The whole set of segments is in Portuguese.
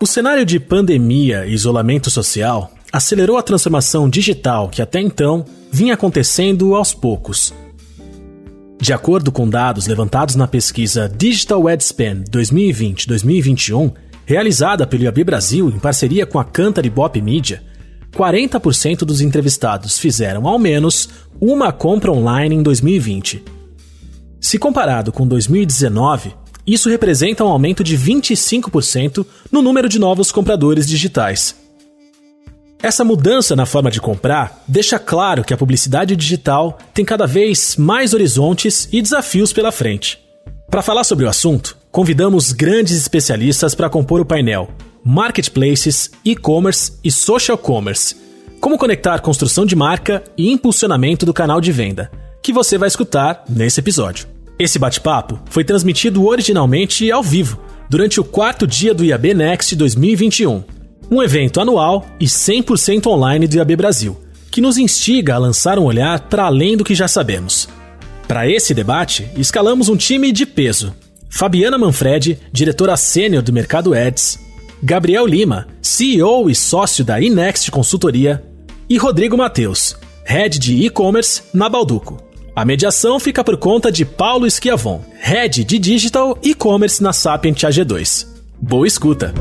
O cenário de pandemia e isolamento social acelerou a transformação digital que até então vinha acontecendo aos poucos. De acordo com dados levantados na pesquisa Digital Ad Spend 2020-2021, realizada pelo IAB Brasil em parceria com a Cantar e Bop Media, 40% dos entrevistados fizeram ao menos uma compra online em 2020. Se comparado com 2019, isso representa um aumento de 25% no número de novos compradores digitais. Essa mudança na forma de comprar deixa claro que a publicidade digital tem cada vez mais horizontes e desafios pela frente. Para falar sobre o assunto, convidamos grandes especialistas para compor o painel Marketplaces, E-commerce e Social Commerce. Como conectar construção de marca e impulsionamento do canal de venda, que você vai escutar nesse episódio. Esse bate-papo foi transmitido originalmente ao vivo, durante o quarto dia do IAB Next 2021, um evento anual e 100% online do IAB Brasil, que nos instiga a lançar um olhar para além do que já sabemos. Para esse debate, escalamos um time de peso. Fabiana Manfredi, diretora sênior do Mercado Ads, Gabriel Lima, CEO e sócio da Inext Consultoria, e Rodrigo Mateus, head de e-commerce na Balduco. A mediação fica por conta de Paulo Schiavon, Head de Digital e-commerce na Sapient AG2. Boa escuta!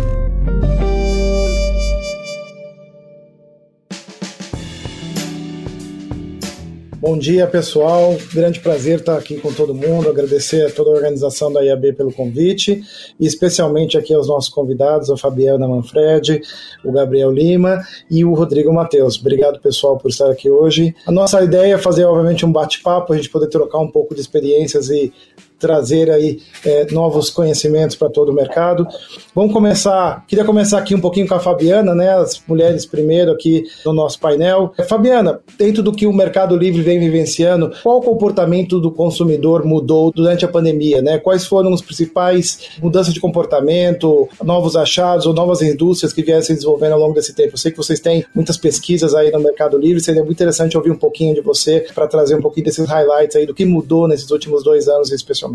Bom dia, pessoal. Grande prazer estar aqui com todo mundo. Agradecer a toda a organização da IAB pelo convite e especialmente aqui aos nossos convidados, a Fabiana Manfredi, o Gabriel Lima e o Rodrigo Mateus. Obrigado, pessoal, por estar aqui hoje. A nossa ideia é fazer, obviamente, um bate-papo, a gente poder trocar um pouco de experiências e trazer aí é, novos conhecimentos para todo o mercado. Vamos começar, queria começar aqui um pouquinho com a Fabiana, né, as mulheres primeiro aqui no nosso painel. Fabiana, dentro do que o Mercado Livre vem vivenciando, qual o comportamento do consumidor mudou durante a pandemia, né? Quais foram os principais mudanças de comportamento, novos achados ou novas indústrias que vieram se desenvolvendo ao longo desse tempo? Eu sei que vocês têm muitas pesquisas aí no Mercado Livre, seria muito interessante ouvir um pouquinho de você para trazer um pouquinho desses highlights aí do que mudou nesses últimos dois anos, especialmente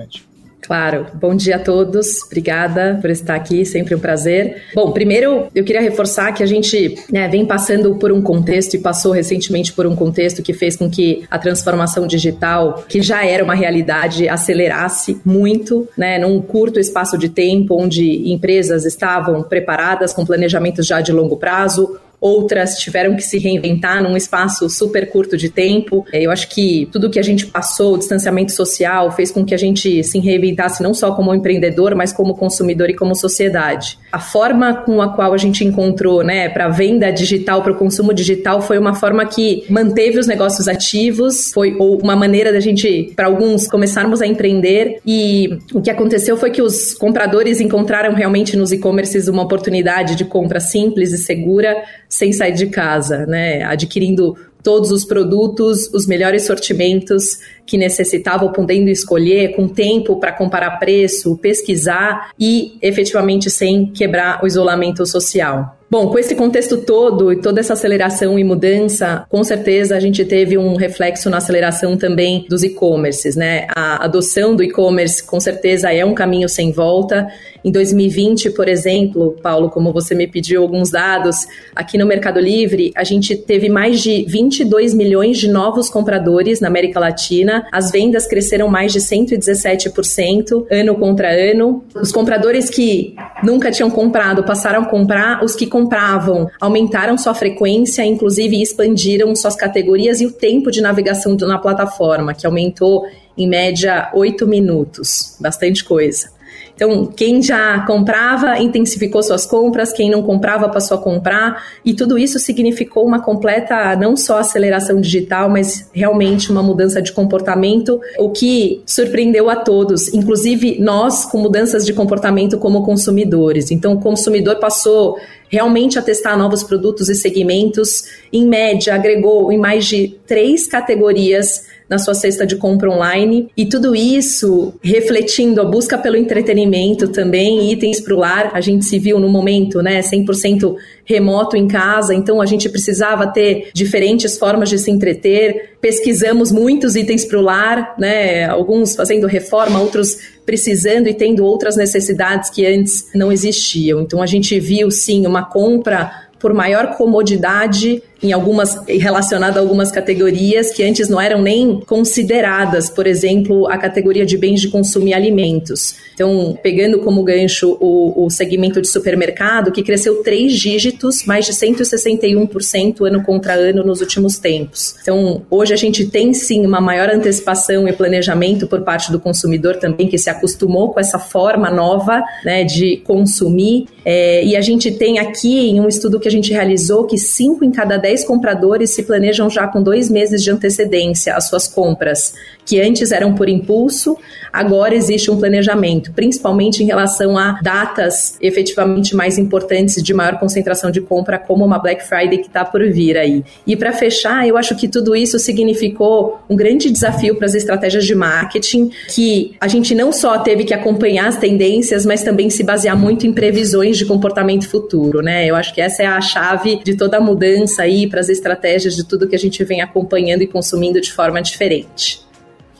Claro. Bom dia a todos. Obrigada por estar aqui, sempre um prazer. Bom, primeiro eu queria reforçar que a gente né, vem passando por um contexto e passou recentemente por um contexto que fez com que a transformação digital, que já era uma realidade, acelerasse muito, né, num curto espaço de tempo, onde empresas estavam preparadas com planejamentos já de longo prazo, outras tiveram que se reinventar num espaço super curto de tempo. Eu acho que tudo que a gente passou, o distanciamento social, fez com que a gente se reinventasse não só como empreendedor, mas como consumidor e como sociedade. A forma com a qual a gente encontrou, né, para venda digital, para o consumo digital, foi uma forma que manteve os negócios ativos, foi uma maneira da gente, para alguns, começarmos a empreender. E o que aconteceu foi que os compradores encontraram realmente nos e-commerces uma oportunidade de compra simples e segura sem sair de casa, né? Adquirindo todos os produtos, os melhores sortimentos que necessitavam, podendo escolher com tempo para comparar preço, pesquisar e efetivamente sem quebrar o isolamento social. Bom, com esse contexto todo e toda essa aceleração e mudança, com certeza a gente teve um reflexo na aceleração também dos e-commerces, né? A adoção do e-commerce com certeza é um caminho sem volta. Em 2020, por exemplo, Paulo, como você me pediu alguns dados, aqui no Mercado Livre, a gente teve mais de 22 milhões de novos compradores na América Latina. As vendas cresceram mais de 117% ano contra ano. Os compradores que nunca tinham comprado passaram a comprar, os que compravam aumentaram sua frequência, inclusive expandiram suas categorias e o tempo de navegação na plataforma, que aumentou em média 8 minutos, bastante coisa. Então, quem já comprava intensificou suas compras, quem não comprava passou a comprar, e tudo isso significou uma completa, não só aceleração digital, mas realmente uma mudança de comportamento, o que surpreendeu a todos, inclusive nós, com mudanças de comportamento como consumidores. Então, o consumidor passou realmente a testar novos produtos e segmentos, em média, agregou em mais de três categorias na sua cesta de compra online. E tudo isso refletindo a busca pelo entretenimento também, itens para o lar. A gente se viu no momento, né, 100% remoto em casa, então a gente precisava ter diferentes formas de se entreter. Pesquisamos muitos itens para o lar, né, alguns fazendo reforma, outros precisando e tendo outras necessidades que antes não existiam. Então a gente viu sim uma compra por maior comodidade em algumas relacionada a algumas categorias que antes não eram nem consideradas, por exemplo, a categoria de bens de consumo e alimentos. Então, pegando como gancho o, o segmento de supermercado, que cresceu três dígitos, mais de 161% ano contra ano nos últimos tempos. Então, hoje a gente tem sim uma maior antecipação e planejamento por parte do consumidor também, que se acostumou com essa forma nova né, de consumir. É, e a gente tem aqui, em um estudo que a gente realizou, que 5 em cada 10 10 compradores se planejam já com dois meses de antecedência as suas compras, que antes eram por impulso, agora existe um planejamento, principalmente em relação a datas efetivamente mais importantes de maior concentração de compra, como uma Black Friday que está por vir aí. E para fechar, eu acho que tudo isso significou um grande desafio para as estratégias de marketing, que a gente não só teve que acompanhar as tendências, mas também se basear muito em previsões de comportamento futuro, né? Eu acho que essa é a chave de toda a mudança aí para as estratégias de tudo que a gente vem acompanhando e consumindo de forma diferente.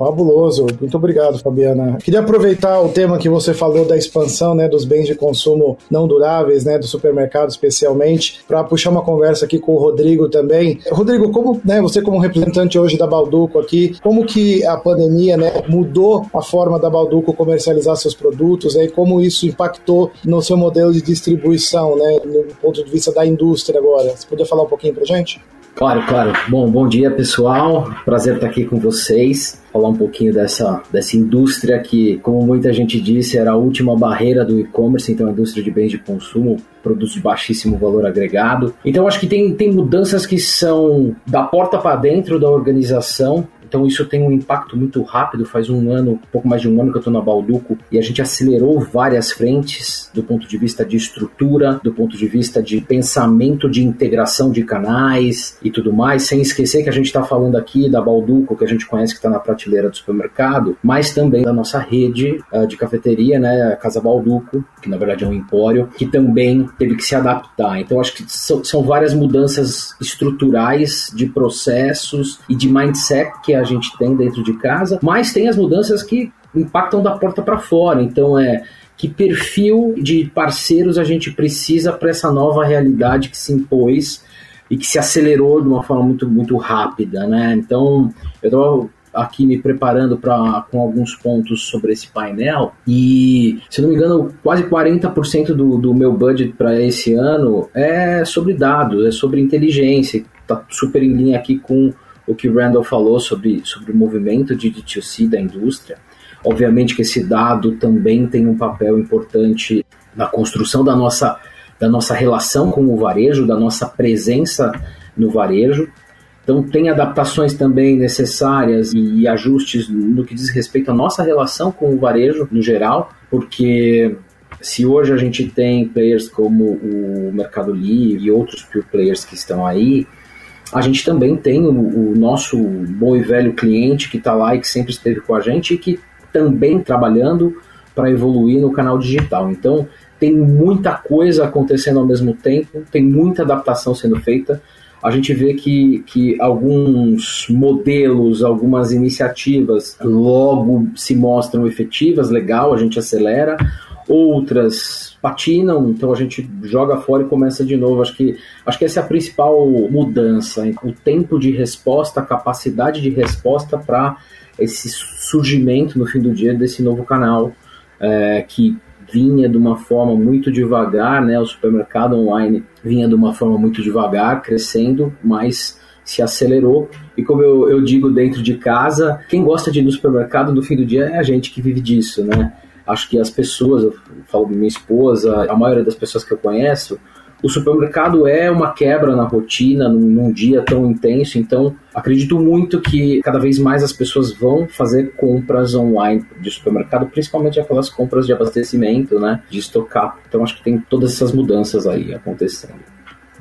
Fabuloso, muito obrigado, Fabiana. Queria aproveitar o tema que você falou da expansão, né, dos bens de consumo não duráveis, né, do supermercado especialmente, para puxar uma conversa aqui com o Rodrigo também. Rodrigo, como, né, você como representante hoje da Balduco aqui, como que a pandemia, né, mudou a forma da Balduco comercializar seus produtos, né, e como isso impactou no seu modelo de distribuição, né, no ponto de vista da indústria agora? Você podia falar um pouquinho para gente? Claro, claro. Bom, bom dia pessoal. Prazer estar aqui com vocês. Falar um pouquinho dessa, dessa indústria que, como muita gente disse, era a última barreira do e-commerce, então a indústria de bens de consumo, produtos de baixíssimo valor agregado. Então acho que tem, tem mudanças que são da porta para dentro da organização, então isso tem um impacto muito rápido. Faz um ano, pouco mais de um ano que eu estou na Balduco e a gente acelerou várias frentes do ponto de vista de estrutura, do ponto de vista de pensamento de integração de canais e tudo mais. Sem esquecer que a gente está falando aqui da Balduco, que a gente conhece que está na prateleira do supermercado, mas também da nossa rede uh, de cafeteria, né, a Casa Balduco, que na verdade é um empório, que também teve que se adaptar. Então acho que são, são várias mudanças estruturais de processos e de mindset que a a gente tem dentro de casa, mas tem as mudanças que impactam da porta para fora. Então é que perfil de parceiros a gente precisa para essa nova realidade que se impôs e que se acelerou de uma forma muito, muito rápida, né? Então, eu estou aqui me preparando para com alguns pontos sobre esse painel e, se não me engano, quase 40% do, do meu budget para esse ano é sobre dados, é sobre inteligência, está super em linha aqui com o que Randall falou sobre, sobre o movimento de D2C da indústria. Obviamente que esse dado também tem um papel importante na construção da nossa, da nossa relação com o varejo, da nossa presença no varejo. Então, tem adaptações também necessárias e ajustes no que diz respeito à nossa relação com o varejo no geral, porque se hoje a gente tem players como o Mercado Livre e outros pure players que estão aí, a gente também tem o, o nosso bom e velho cliente que está lá e que sempre esteve com a gente e que também trabalhando para evoluir no canal digital. Então, tem muita coisa acontecendo ao mesmo tempo, tem muita adaptação sendo feita. A gente vê que, que alguns modelos, algumas iniciativas logo se mostram efetivas, legal, a gente acelera, outras patinam, então a gente joga fora e começa de novo. Acho que, acho que essa é a principal mudança, o tempo de resposta, a capacidade de resposta para esse surgimento no fim do dia desse novo canal é, que vinha de uma forma muito devagar, né? O supermercado online vinha de uma forma muito devagar, crescendo, mas se acelerou. E como eu, eu digo dentro de casa, quem gosta de ir no supermercado no fim do dia é a gente que vive disso, né? Acho que as pessoas, eu falo minha esposa, a maioria das pessoas que eu conheço, o supermercado é uma quebra na rotina, num, num, dia tão intenso, então acredito muito que cada vez mais as pessoas vão fazer compras online de supermercado, principalmente aquelas compras de abastecimento, né, de estocar. Então acho que tem todas essas mudanças aí acontecendo.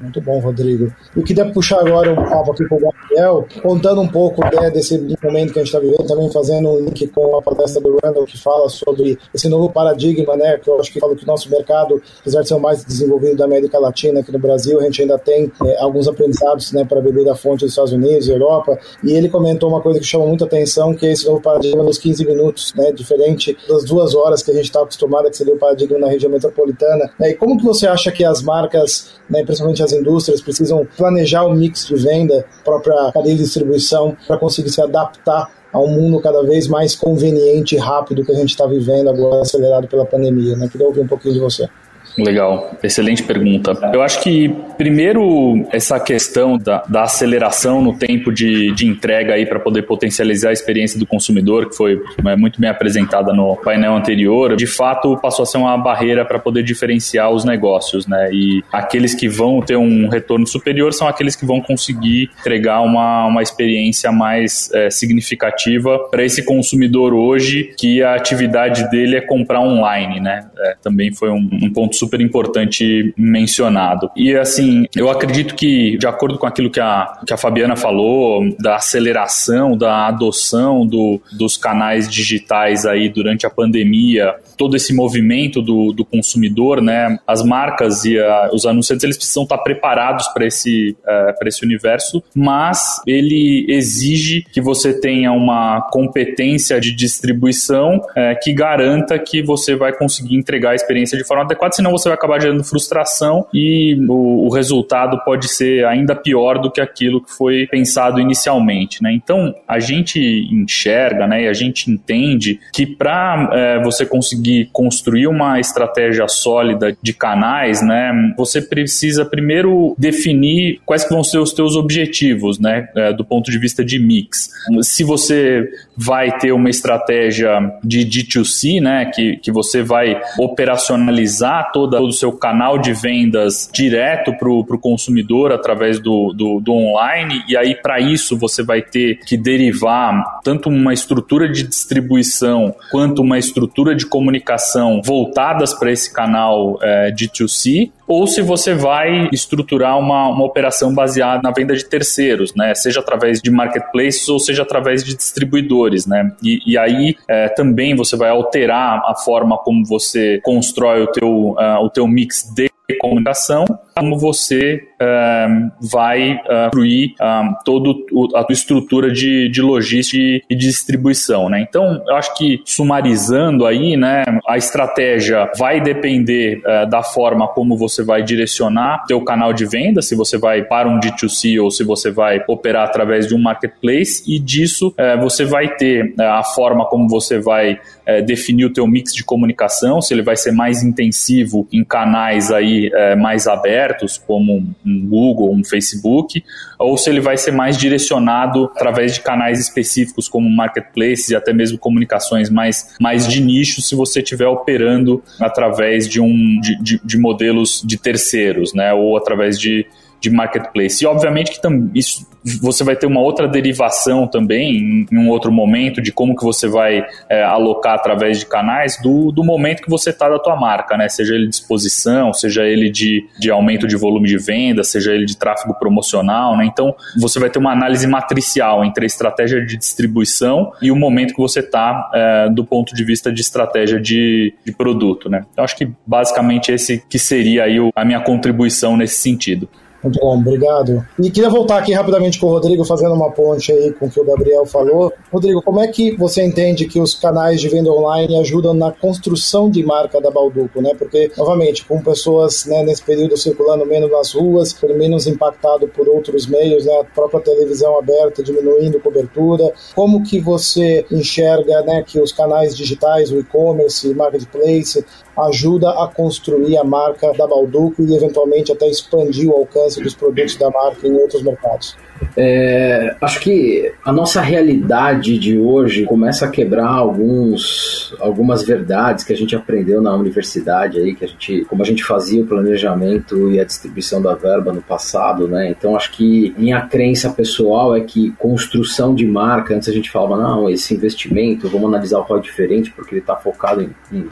Muito bom, Rodrigo. Eu queria puxar agora um papo aqui com o Gabriel, contando um pouco né, desse momento que a gente está vivendo, também fazendo um link com a palestra do Randall, que fala sobre esse novo paradigma, né, que eu acho que fala que o nosso mercado, apesar de ser o mais desenvolvido da América Latina, aqui no Brasil, a gente ainda tem é, alguns aprendizados né, para beber da fonte dos Estados Unidos Europa, e ele comentou uma coisa que chama muita atenção, que é esse novo paradigma nos 15 minutos, né, diferente das duas horas que a gente está acostumado, que seria o paradigma na região metropolitana. Né, e como que você acha que as marcas, né, principalmente as as indústrias precisam planejar o mix de venda, própria cadeia de distribuição, para conseguir se adaptar a um mundo cada vez mais conveniente e rápido que a gente está vivendo agora, acelerado pela pandemia. Né? Queria ouvir um pouquinho de você. Legal, excelente pergunta. Eu acho que, primeiro, essa questão da, da aceleração no tempo de, de entrega aí para poder potencializar a experiência do consumidor, que foi é, muito bem apresentada no painel anterior, de fato passou a ser uma barreira para poder diferenciar os negócios, né? E aqueles que vão ter um retorno superior são aqueles que vão conseguir entregar uma, uma experiência mais é, significativa para esse consumidor hoje, que a atividade dele é comprar online, né? É, também foi um, um ponto super importante mencionado. E assim, eu acredito que, de acordo com aquilo que a, que a Fabiana falou, da aceleração, da adoção do, dos canais digitais aí durante a pandemia, todo esse movimento do, do consumidor, né? As marcas e a, os anunciantes eles precisam estar preparados para esse, para esse universo, mas ele exige que você tenha uma competência de distribuição uh, que garanta que você vai conseguir entregar a experiência de forma adequada, senão você vai acabar gerando frustração e o, o, resultado pode ser ainda pior do que aquilo que foi pensado inicialmente, né? Então, a gente enxerga, né, e a gente entende que para é, você conseguir construir uma estratégia sólida de canais, né, você precisa primeiro definir quais vão ser os teus objetivos, né, é, do ponto de vista de mix. Se você vai ter uma estratégia de D2C, né, que, que você vai operacionalizar toda, todo o seu canal de vendas direto para o consumidor através do, do, do online, e aí para isso você vai ter que derivar tanto uma estrutura de distribuição quanto uma estrutura de comunicação voltadas para esse canal é, D2C, ou se você vai estruturar uma, uma operação baseada na venda de terceiros, né? Seja através de marketplaces ou seja através de distribuidores, né? E, e aí é, também você vai alterar a forma como você constrói o teu, uh, o teu mix de comunicação, como você uh, vai uh, uh, toda a tua estrutura de, de logística e distribuição, né? Então, eu acho que sumarizando aí, né, a estratégia vai depender uh, da forma como você vai direcionar teu canal de venda, se você vai para um D2C ou se você vai operar através de um marketplace e disso uh, você vai ter uh, a forma como você vai definir o teu mix de comunicação, se ele vai ser mais intensivo em canais aí mais abertos, como um Google, um Facebook, ou se ele vai ser mais direcionado através de canais específicos como marketplaces e até mesmo comunicações mais, mais de nicho se você estiver operando através de, um, de, de, de modelos de terceiros, né, ou através de de marketplace. E obviamente que isso você vai ter uma outra derivação também em, um outro momento de como que você vai é, alocar através de canais do, do momento que você está da tua marca, né? Seja ele de exposição, seja ele de, de aumento de volume de venda, seja ele de tráfego promocional, né? Então você vai ter uma análise matricial entre a estratégia de distribuição e o momento que você está é, do ponto de vista de estratégia de, de produto, né? Eu acho que basicamente esse que seria aí o, a minha contribuição nesse sentido. Muito bom, obrigado. E queria voltar aqui rapidamente com o Rodrigo, fazendo uma ponte aí com o que o Gabriel falou. Rodrigo, como é que você entende que os canais de venda online ajudam na construção de marca da Balduco, né? Porque, novamente, com pessoas né, nesse período circulando menos nas ruas, menos impactado por outros meios, né? A própria televisão aberta diminuindo cobertura. Como que você enxerga né, que os canais digitais, o e-commerce, marketplace, ajuda a construir a marca da Balduco e eventualmente até expandir o alcance dos produtos da marca em outros mercados. É, acho que a nossa realidade de hoje começa a quebrar alguns, algumas verdades que a gente aprendeu na universidade aí, que a gente, como a gente fazia o planejamento e a distribuição da verba no passado, né? Então acho que minha crença pessoal é que construção de marca, antes a gente falava, não, esse investimento, vamos analisar o ROI diferente porque ele está focado em, em,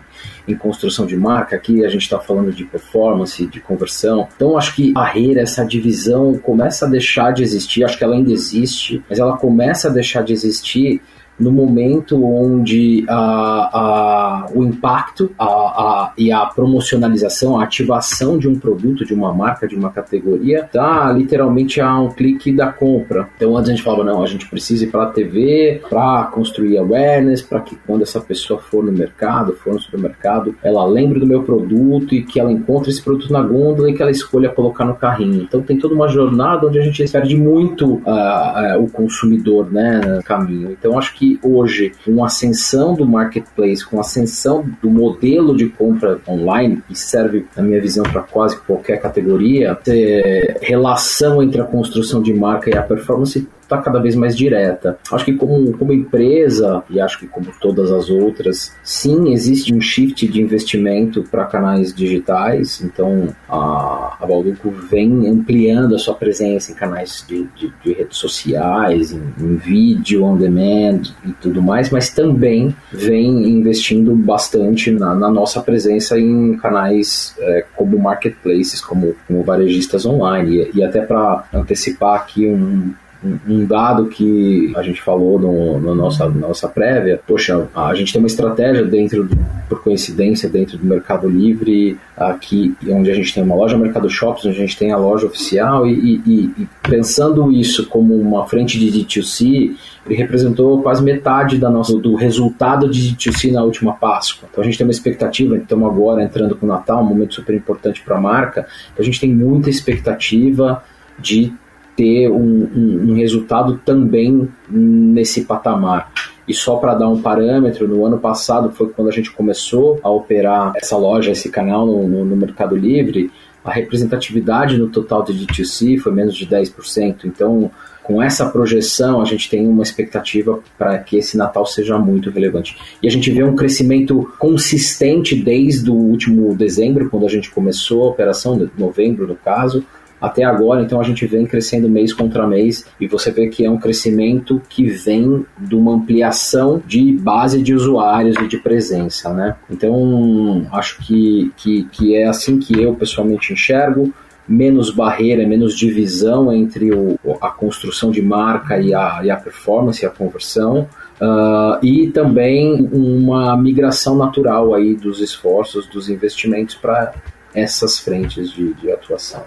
em, construção de marca, aqui a gente está falando de performance, de conversão. Então acho que a essa divisão começa a deixar de existir, acho que ela ainda existe, mas ela começa a deixar de existir no momento onde a, a, o impacto a, a, e a promocionalização, a ativação de um produto, de uma marca, de uma categoria, está literalmente a um clique da compra. Então antes a gente falava, não, a gente precisa ir para a TV para construir awareness, para que quando essa pessoa for no mercado, for no supermercado, ela lembre do meu produto e que ela encontre esse produto na gôndola e que ela escolha colocar no carrinho. Então tem toda uma jornada onde a gente perde muito uh, uh, o consumidor né, no caminho. Então acho que hoje, com a ascensão do marketplace, com a ascensão do modelo de compra online, que serve, na minha visão, para quase qualquer categoria, relação entre a construção de marca e a performance está cada vez mais direta. Acho que como, como empresa, e acho que como todas as outras, sim, existe um shift de investimento para canais digitais, então a, a Balduco vem ampliando a sua presença em canais de, de, de redes sociais, em, em vídeo on demand e tudo mais, mas também vem investindo bastante na, na nossa presença em canais é, como marketplaces, como, como varejistas online, e, e até para antecipar aqui um um dado que a gente falou no, no nossa, nossa prévia, poxa, a gente tem uma estratégia dentro, do, por coincidência, dentro do Mercado Livre, aqui onde a gente tem uma loja Mercado Shops, onde a gente tem a loja oficial, e, e, e pensando isso como uma frente de D2C, ele representou quase metade da nossa, do resultado de D2C na última Páscoa. Então a gente tem uma expectativa, estamos agora entrando com o Natal, um momento super importante para a marca, então a gente tem muita expectativa de ter um, um, um resultado também nesse patamar. E só para dar um parâmetro, no ano passado foi quando a gente começou a operar essa loja, esse canal no, no, no Mercado Livre, a representatividade no total de D2C foi menos de 10%. Então, com essa projeção, a gente tem uma expectativa para que esse Natal seja muito relevante. E a gente vê um crescimento consistente desde o último dezembro, quando a gente começou a operação, novembro no caso, até agora, então a gente vem crescendo mês contra mês e você vê que é um crescimento que vem de uma ampliação de base de usuários e de presença, né? Então, acho que, que, que é assim que eu pessoalmente enxergo menos barreira, menos divisão entre o, a construção de marca e a, e a performance, a conversão, uh, e também uma migração natural aí dos esforços, dos investimentos para essas frentes de, de atuação.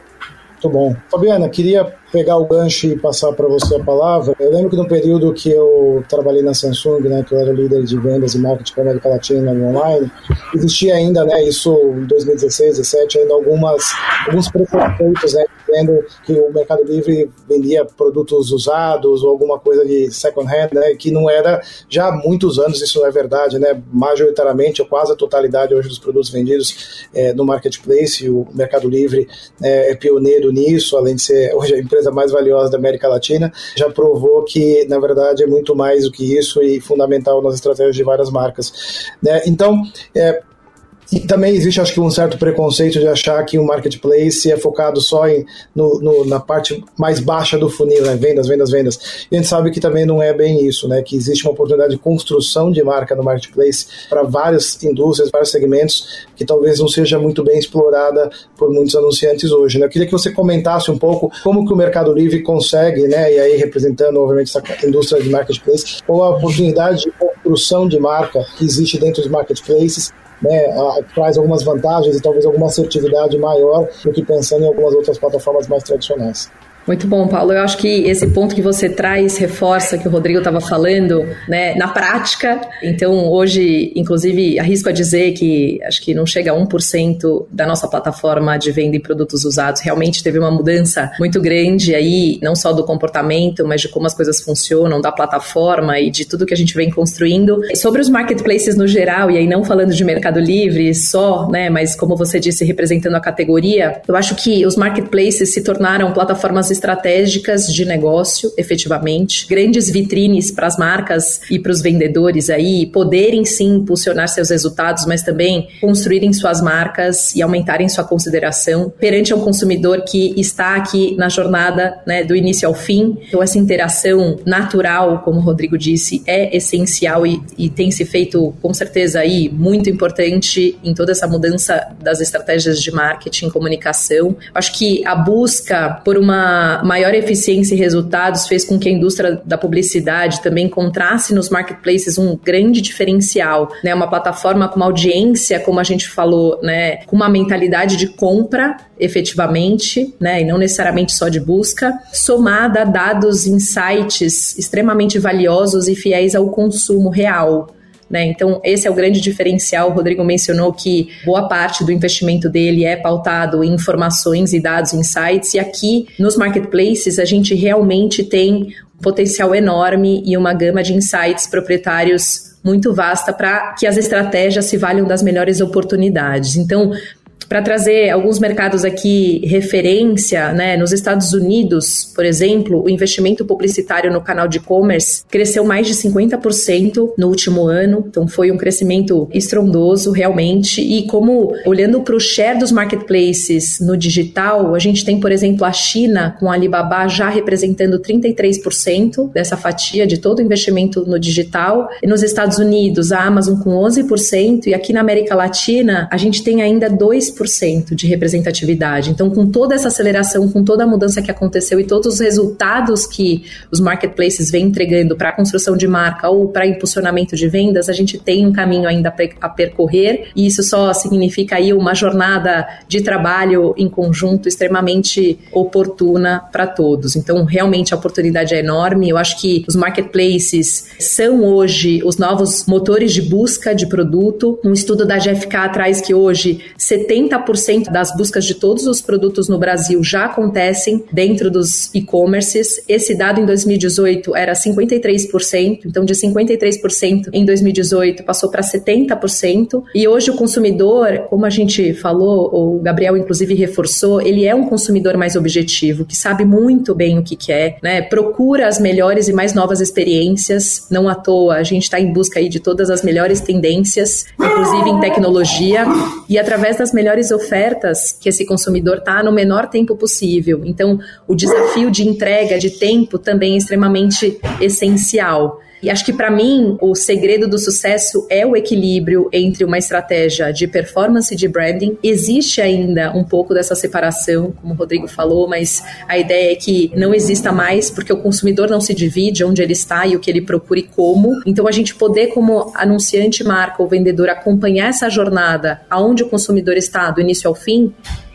Muito bom. Fabiana, queria pegar o gancho e passar para você a palavra. Eu lembro que no período que eu trabalhei na Samsung, né, que eu era líder de vendas e marketing para a América Latina no online, existia ainda, né, isso em 2016, 2017, ainda algumas, alguns preconceitos, né, dizendo que o Mercado Livre vendia produtos usados ou alguma coisa de second hand, né, que não era, já há muitos anos isso não é verdade, né, majoritariamente, ou quase a totalidade hoje dos produtos vendidos é, no Marketplace, o Mercado Livre é, é pioneiro nisso, além de ser hoje a empresa empresa mais valiosa da América Latina, já provou que, na verdade, é muito mais do que isso e fundamental nas estratégias de várias marcas. Né? Então, é, e também existe, acho que, um certo preconceito de achar que o marketplace é focado só em, no, no, na parte mais baixa do funil, né? vendas, vendas, vendas. E a gente sabe que também não é bem isso, né? que existe uma oportunidade de construção de marca no marketplace para várias indústrias, vários segmentos, que talvez não seja muito bem explorada por muitos anunciantes hoje. Né? Eu queria que você comentasse um pouco como que o Mercado Livre consegue, né? e aí representando, obviamente, essa indústria de marketplace, ou a oportunidade de construção de marca que existe dentro dos marketplaces né, traz algumas vantagens e talvez alguma assertividade maior do que pensando em algumas outras plataformas mais tradicionais. Muito bom, Paulo. Eu acho que esse ponto que você traz reforça que o Rodrigo estava falando, né, na prática. Então, hoje, inclusive, arrisco a dizer que acho que não chega a 1% da nossa plataforma de venda em produtos usados. Realmente teve uma mudança muito grande aí, não só do comportamento, mas de como as coisas funcionam, da plataforma e de tudo que a gente vem construindo. Sobre os marketplaces no geral, e aí não falando de Mercado Livre só, né, mas como você disse, representando a categoria, eu acho que os marketplaces se tornaram plataformas estratégicas de negócio, efetivamente, grandes vitrines para as marcas e para os vendedores aí poderem sim impulsionar seus resultados, mas também construírem suas marcas e aumentarem sua consideração perante um consumidor que está aqui na jornada né, do início ao fim. Então, essa interação natural, como o Rodrigo disse, é essencial e, e tem se feito com certeza aí muito importante em toda essa mudança das estratégias de marketing, comunicação. Acho que a busca por uma maior eficiência e resultados fez com que a indústria da publicidade também encontrasse nos marketplaces um grande diferencial, né? Uma plataforma com uma audiência, como a gente falou, né, com uma mentalidade de compra efetivamente, né, e não necessariamente só de busca, somada a dados, insights extremamente valiosos e fiéis ao consumo real. Né? Então, esse é o grande diferencial. O Rodrigo mencionou que boa parte do investimento dele é pautado em informações e dados, insights, e aqui nos marketplaces a gente realmente tem um potencial enorme e uma gama de insights proprietários muito vasta para que as estratégias se valham das melhores oportunidades. Então, para trazer alguns mercados aqui referência, né, nos Estados Unidos, por exemplo, o investimento publicitário no canal de e-commerce cresceu mais de 50% no último ano, então foi um crescimento estrondoso realmente. E como olhando para o share dos marketplaces no digital, a gente tem, por exemplo, a China com a Alibaba já representando 33% dessa fatia de todo o investimento no digital, e nos Estados Unidos a Amazon com 11% e aqui na América Latina a gente tem ainda 2% de representatividade. Então, com toda essa aceleração, com toda a mudança que aconteceu e todos os resultados que os marketplaces vêm entregando para a construção de marca ou para impulsionamento de vendas, a gente tem um caminho ainda a percorrer e isso só significa aí uma jornada de trabalho em conjunto extremamente oportuna para todos. Então, realmente a oportunidade é enorme. Eu acho que os marketplaces são hoje os novos motores de busca de produto. Um estudo da GFK traz que hoje 70 30% das buscas de todos os produtos no Brasil já acontecem dentro dos e-commerces. Esse dado em 2018 era 53%, então de 53% em 2018 passou para 70%. E hoje o consumidor, como a gente falou, o Gabriel inclusive reforçou, ele é um consumidor mais objetivo, que sabe muito bem o que quer, né? Procura as melhores e mais novas experiências. Não à toa, a gente está em busca aí de todas as melhores tendências, inclusive em tecnologia, e através das melhores melhores ofertas que esse consumidor está no menor tempo possível. Então, o desafio de entrega de tempo também é extremamente essencial. E acho que para mim o segredo do sucesso é o equilíbrio entre uma estratégia de performance e de branding. Existe ainda um pouco dessa separação, como o Rodrigo falou, mas a ideia é que não exista mais, porque o consumidor não se divide onde ele está e o que ele procura e como. Então a gente poder, como anunciante, marca ou vendedor, acompanhar essa jornada aonde o consumidor está do início ao fim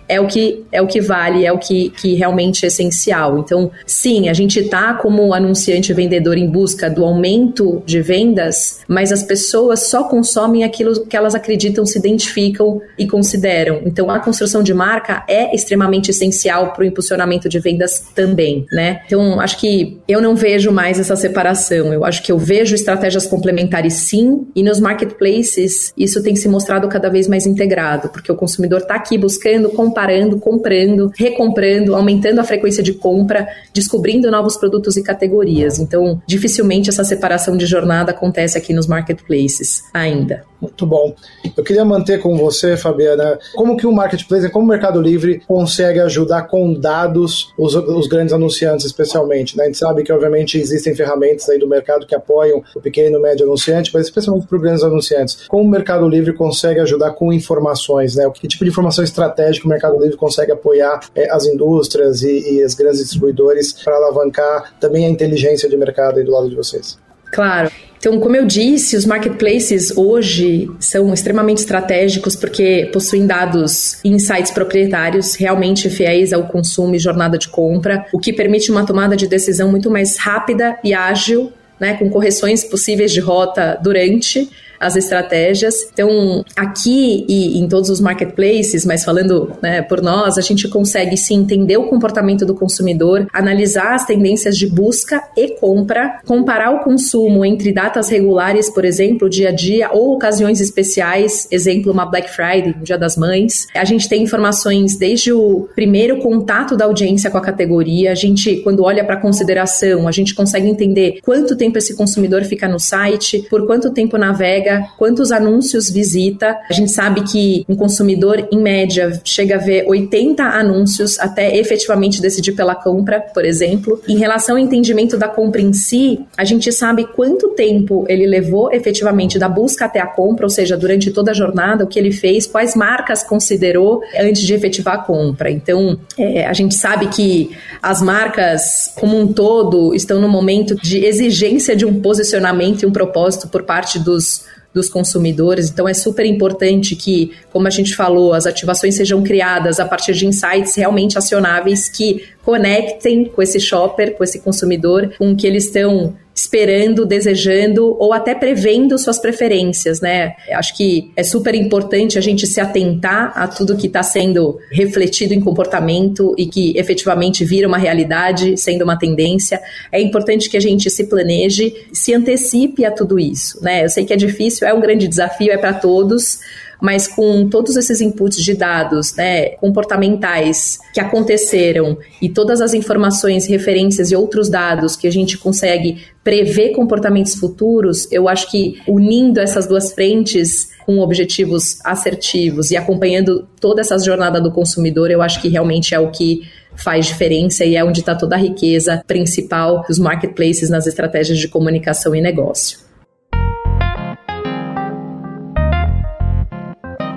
é o que é o que vale, é o que, que realmente é essencial. Então, sim, a gente está como anunciante vendedor em busca do aumento de vendas, mas as pessoas só consomem aquilo que elas acreditam, se identificam e consideram. Então, a construção de marca é extremamente essencial para o impulsionamento de vendas também, né? Então, acho que eu não vejo mais essa separação. Eu acho que eu vejo estratégias complementares sim, e nos marketplaces isso tem se mostrado cada vez mais integrado, porque o consumidor está aqui buscando comprar comparando, comprando, recomprando, aumentando a frequência de compra, descobrindo novos produtos e categorias. Então, dificilmente essa separação de jornada acontece aqui nos marketplaces ainda. Muito bom. Eu queria manter com você, Fabiana, como que o marketplace, como o Mercado Livre consegue ajudar com dados os, os grandes anunciantes, especialmente. Né? A gente sabe que, obviamente, existem ferramentas aí do mercado que apoiam o pequeno e médio anunciante, mas especialmente para os grandes anunciantes. Como o Mercado Livre consegue ajudar com informações? Né? Que tipo de informação estratégica o Mercado Livre consegue apoiar é, as indústrias e, e os grandes distribuidores para alavancar também a inteligência de mercado aí do lado de vocês? Claro. Então, como eu disse, os marketplaces hoje são extremamente estratégicos porque possuem dados insights proprietários realmente fiéis ao consumo e jornada de compra, o que permite uma tomada de decisão muito mais rápida e ágil, né, com correções possíveis de rota durante as estratégias. Então, aqui e em todos os marketplaces, mas falando né, por nós, a gente consegue sim entender o comportamento do consumidor, analisar as tendências de busca e compra, comparar o consumo entre datas regulares, por exemplo, dia a dia, ou ocasiões especiais, exemplo, uma Black Friday, um Dia das Mães. A gente tem informações desde o primeiro contato da audiência com a categoria, a gente, quando olha para consideração, a gente consegue entender quanto tempo esse consumidor fica no site, por quanto tempo navega, quantos anúncios visita. A gente sabe que um consumidor, em média, chega a ver 80 anúncios até efetivamente decidir pela compra, por exemplo. Em relação ao entendimento da compra em si, a gente sabe quanto tempo ele levou efetivamente da busca até a compra, ou seja, durante toda a jornada, o que ele fez, quais marcas considerou antes de efetivar a compra. Então, é, a gente sabe que as marcas, como um todo, estão no momento de exigência de um posicionamento e um propósito por parte dos dos consumidores. Então é super importante que, como a gente falou, as ativações sejam criadas a partir de insights realmente acionáveis que conectem com esse shopper, com esse consumidor, com o que eles estão esperando, desejando ou até prevendo suas preferências, né? Acho que é super importante a gente se atentar a tudo que está sendo refletido em comportamento e que efetivamente vira uma realidade, sendo uma tendência. É importante que a gente se planeje, se antecipe a tudo isso, né? Eu sei que é difícil, é um grande desafio, é para todos mas com todos esses inputs de dados né, comportamentais que aconteceram e todas as informações, referências e outros dados que a gente consegue prever comportamentos futuros, eu acho que unindo essas duas frentes com objetivos assertivos e acompanhando toda essa jornada do consumidor, eu acho que realmente é o que faz diferença e é onde está toda a riqueza principal dos marketplaces nas estratégias de comunicação e negócio.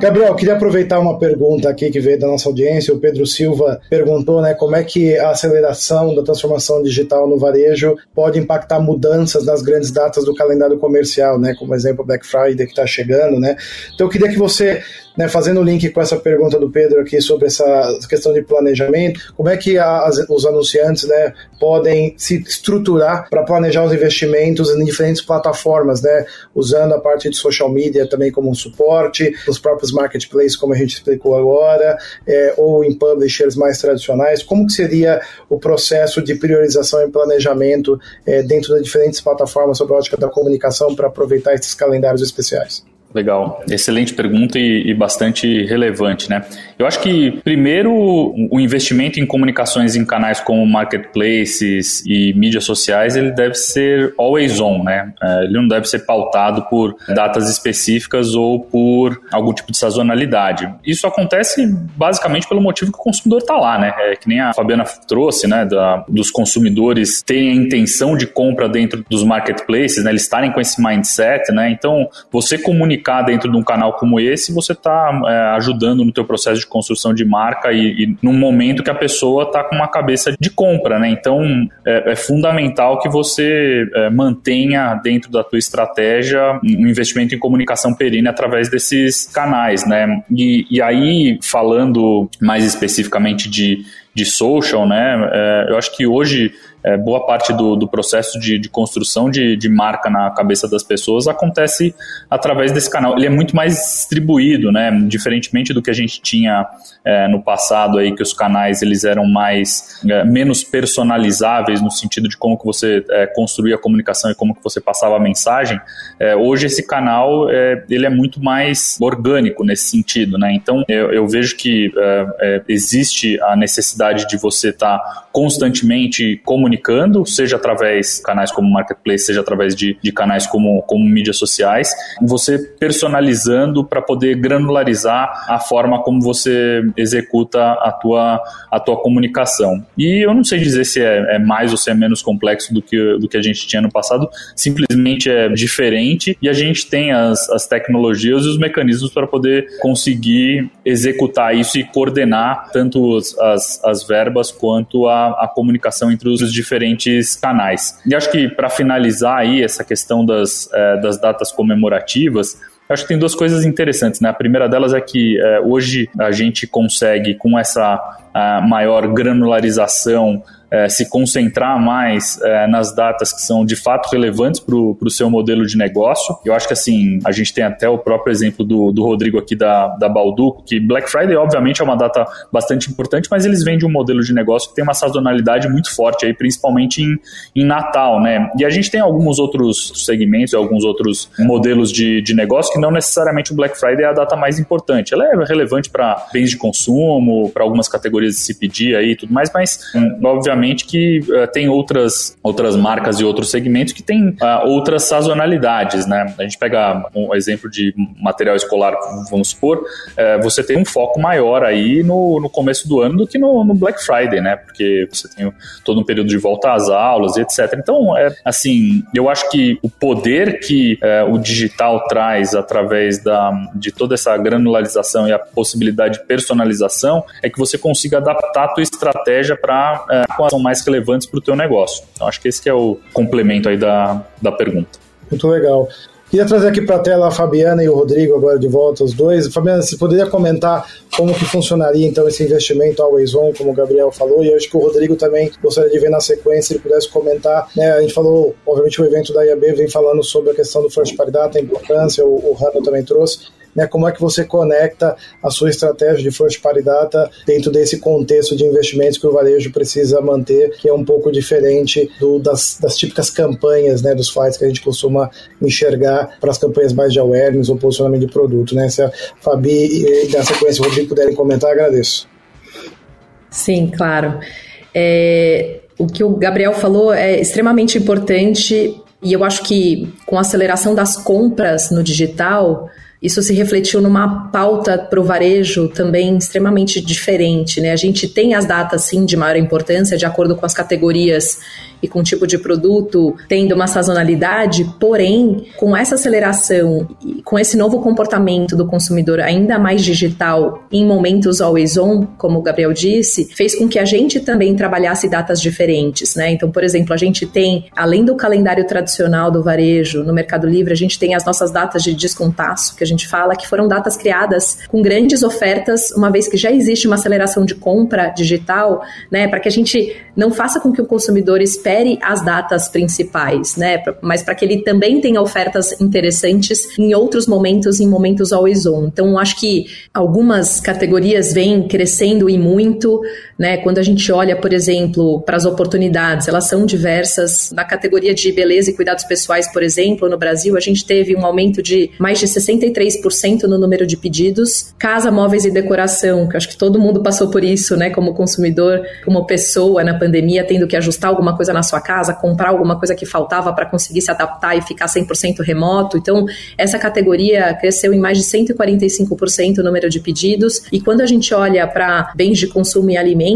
Gabriel, queria aproveitar uma pergunta aqui que veio da nossa audiência. O Pedro Silva perguntou né, como é que a aceleração da transformação digital no varejo pode impactar mudanças nas grandes datas do calendário comercial, né, como exemplo Black Friday que está chegando. Né? Então eu queria que você né, fazendo o link com essa pergunta do Pedro aqui sobre essa questão de planejamento, como é que as, os anunciantes né, podem se estruturar para planejar os investimentos em diferentes plataformas, né, usando a parte de social media também como um suporte, os próprios marketplaces, como a gente explicou agora, é, ou em publishers mais tradicionais, como que seria o processo de priorização e planejamento é, dentro das diferentes plataformas sobre a ótica da comunicação para aproveitar esses calendários especiais? Legal, excelente pergunta e, e, bastante relevante, né? Eu acho que, primeiro, o investimento em comunicações em canais como marketplaces e mídias sociais, ele deve ser always on, né? É, ele não deve ser pautado por datas específicas ou por algum tipo de sazonalidade. Isso acontece basicamente pelo motivo que o consumidor está lá, né? É que nem a Fabiana trouxe, né? Da, dos consumidores terem a intenção de compra dentro dos marketplaces, né? Eles estarem com esse mindset, né? Então, você comunica comunicar dentro de um canal como esse, você está é, ajudando no teu processo de construção de marca e, e num momento que a pessoa está com uma cabeça de compra, né? Então é, é fundamental que você é, mantenha dentro da tua estratégia um investimento em comunicação perene através desses canais, né? E, e aí falando mais especificamente de de social, né? É, eu acho que hoje é, boa parte do, do processo de, de construção de, de, marca na cabeça das pessoas acontece através desse canal. Ele é muito mais distribuído, né? Diferentemente do que a gente tinha é, no passado aí, que os canais eles eram mais é, menos personalizáveis no sentido de como que você é, construía a comunicação e como que você passava a mensagem. É, hoje esse canal é, ele é muito mais orgânico nesse sentido, né? Então eu, eu vejo que existe a necessidade de você estar tá constantemente comunicando comunicando, seja através de canais como Marketplace, seja através de, de canais como, como mídias sociais, você personalizando para poder granularizar a forma como você executa a tua, a tua comunicação. E eu não sei dizer se é, é mais ou se é menos complexo do que, do que a gente tinha no passado, simplesmente é diferente e a gente tem as, as tecnologias e os mecanismos para poder conseguir executar isso e coordenar tanto as, as verbas quanto a, a comunicação entre os diferentes canais. E acho que para finalizar aí essa questão das, é, das datas comemorativas, acho que tem duas coisas interessantes. Né? A primeira delas é que é, hoje a gente consegue, com essa maior granularização é, se concentrar mais é, nas datas que são de fato relevantes para o seu modelo de negócio. Eu acho que assim, a gente tem até o próprio exemplo do, do Rodrigo aqui da, da Balduco, que Black Friday, obviamente, é uma data bastante importante, mas eles vendem um modelo de negócio que tem uma sazonalidade muito forte aí, principalmente em, em Natal, né? E a gente tem alguns outros segmentos, alguns outros modelos de, de negócio que não necessariamente o Black Friday é a data mais importante. Ela é relevante para bens de consumo, para algumas categorias de CPD aí e tudo mais, mas hum, obviamente que uh, tem outras, outras marcas e outros segmentos que têm uh, outras sazonalidades, né? A gente pega um exemplo de material escolar, vamos supor, uh, você tem um foco maior aí no, no começo do ano do que no, no, Black Friday, né? Porque você tem todo um período de volta às aulas e etc. Então, é, assim, eu acho que o poder que é, o digital traz através da, de toda essa granularização e a possibilidade de personalização é que você consiga adaptar a tua estratégia para é, são mais relevantes para o teu negócio. Então, acho que esse que é o complemento aí da, da pergunta. Muito legal. Queria trazer aqui para a tela a Fabiana e o Rodrigo agora de volta, os dois. Fabiana, você poderia comentar como que funcionaria então esse investimento Always On, como o Gabriel falou, e acho que o Rodrigo também gostaria de ver na sequência, se ele pudesse comentar. Né, a gente falou, obviamente o evento da IAB vem falando sobre a questão do First Party Data, a importância, o, o Rano também trouxe né, como é que você conecta a sua estratégia de first party data dentro desse contexto de investimentos que o varejo precisa manter, que é um pouco diferente do, das, das típicas campanhas, né, dos fights que a gente costuma enxergar para as campanhas mais de awareness ou posicionamento de produto, né? Se a Fabi e na sequência o Rodrigo puderem comentar, agradeço. Sim, claro. É, o que o Gabriel falou é extremamente importante e eu acho que com a aceleração das compras no digital, isso se refletiu numa pauta para o varejo também extremamente diferente. Né? A gente tem as datas, sim, de maior importância, de acordo com as categorias e com tipo de produto tendo uma sazonalidade, porém, com essa aceleração e com esse novo comportamento do consumidor ainda mais digital em momentos always on, como o Gabriel disse, fez com que a gente também trabalhasse datas diferentes, né? Então, por exemplo, a gente tem, além do calendário tradicional do varejo, no Mercado Livre, a gente tem as nossas datas de descontaço, que a gente fala, que foram datas criadas com grandes ofertas, uma vez que já existe uma aceleração de compra digital, né? Para que a gente não faça com que o consumidor espere espere as datas principais, né? Mas para que ele também tenha ofertas interessantes em outros momentos, em momentos always on. Então, acho que algumas categorias vêm crescendo e muito, né? Quando a gente olha, por exemplo, para as oportunidades, elas são diversas. Na categoria de beleza e cuidados pessoais, por exemplo, no Brasil, a gente teve um aumento de mais de 63% no número de pedidos. Casa, móveis e decoração, que acho que todo mundo passou por isso, né? Como consumidor, como pessoa na pandemia, tendo que ajustar alguma coisa na sua casa, comprar alguma coisa que faltava para conseguir se adaptar e ficar 100% remoto. Então, essa categoria cresceu em mais de 145% o número de pedidos. E quando a gente olha para bens de consumo e alimentos,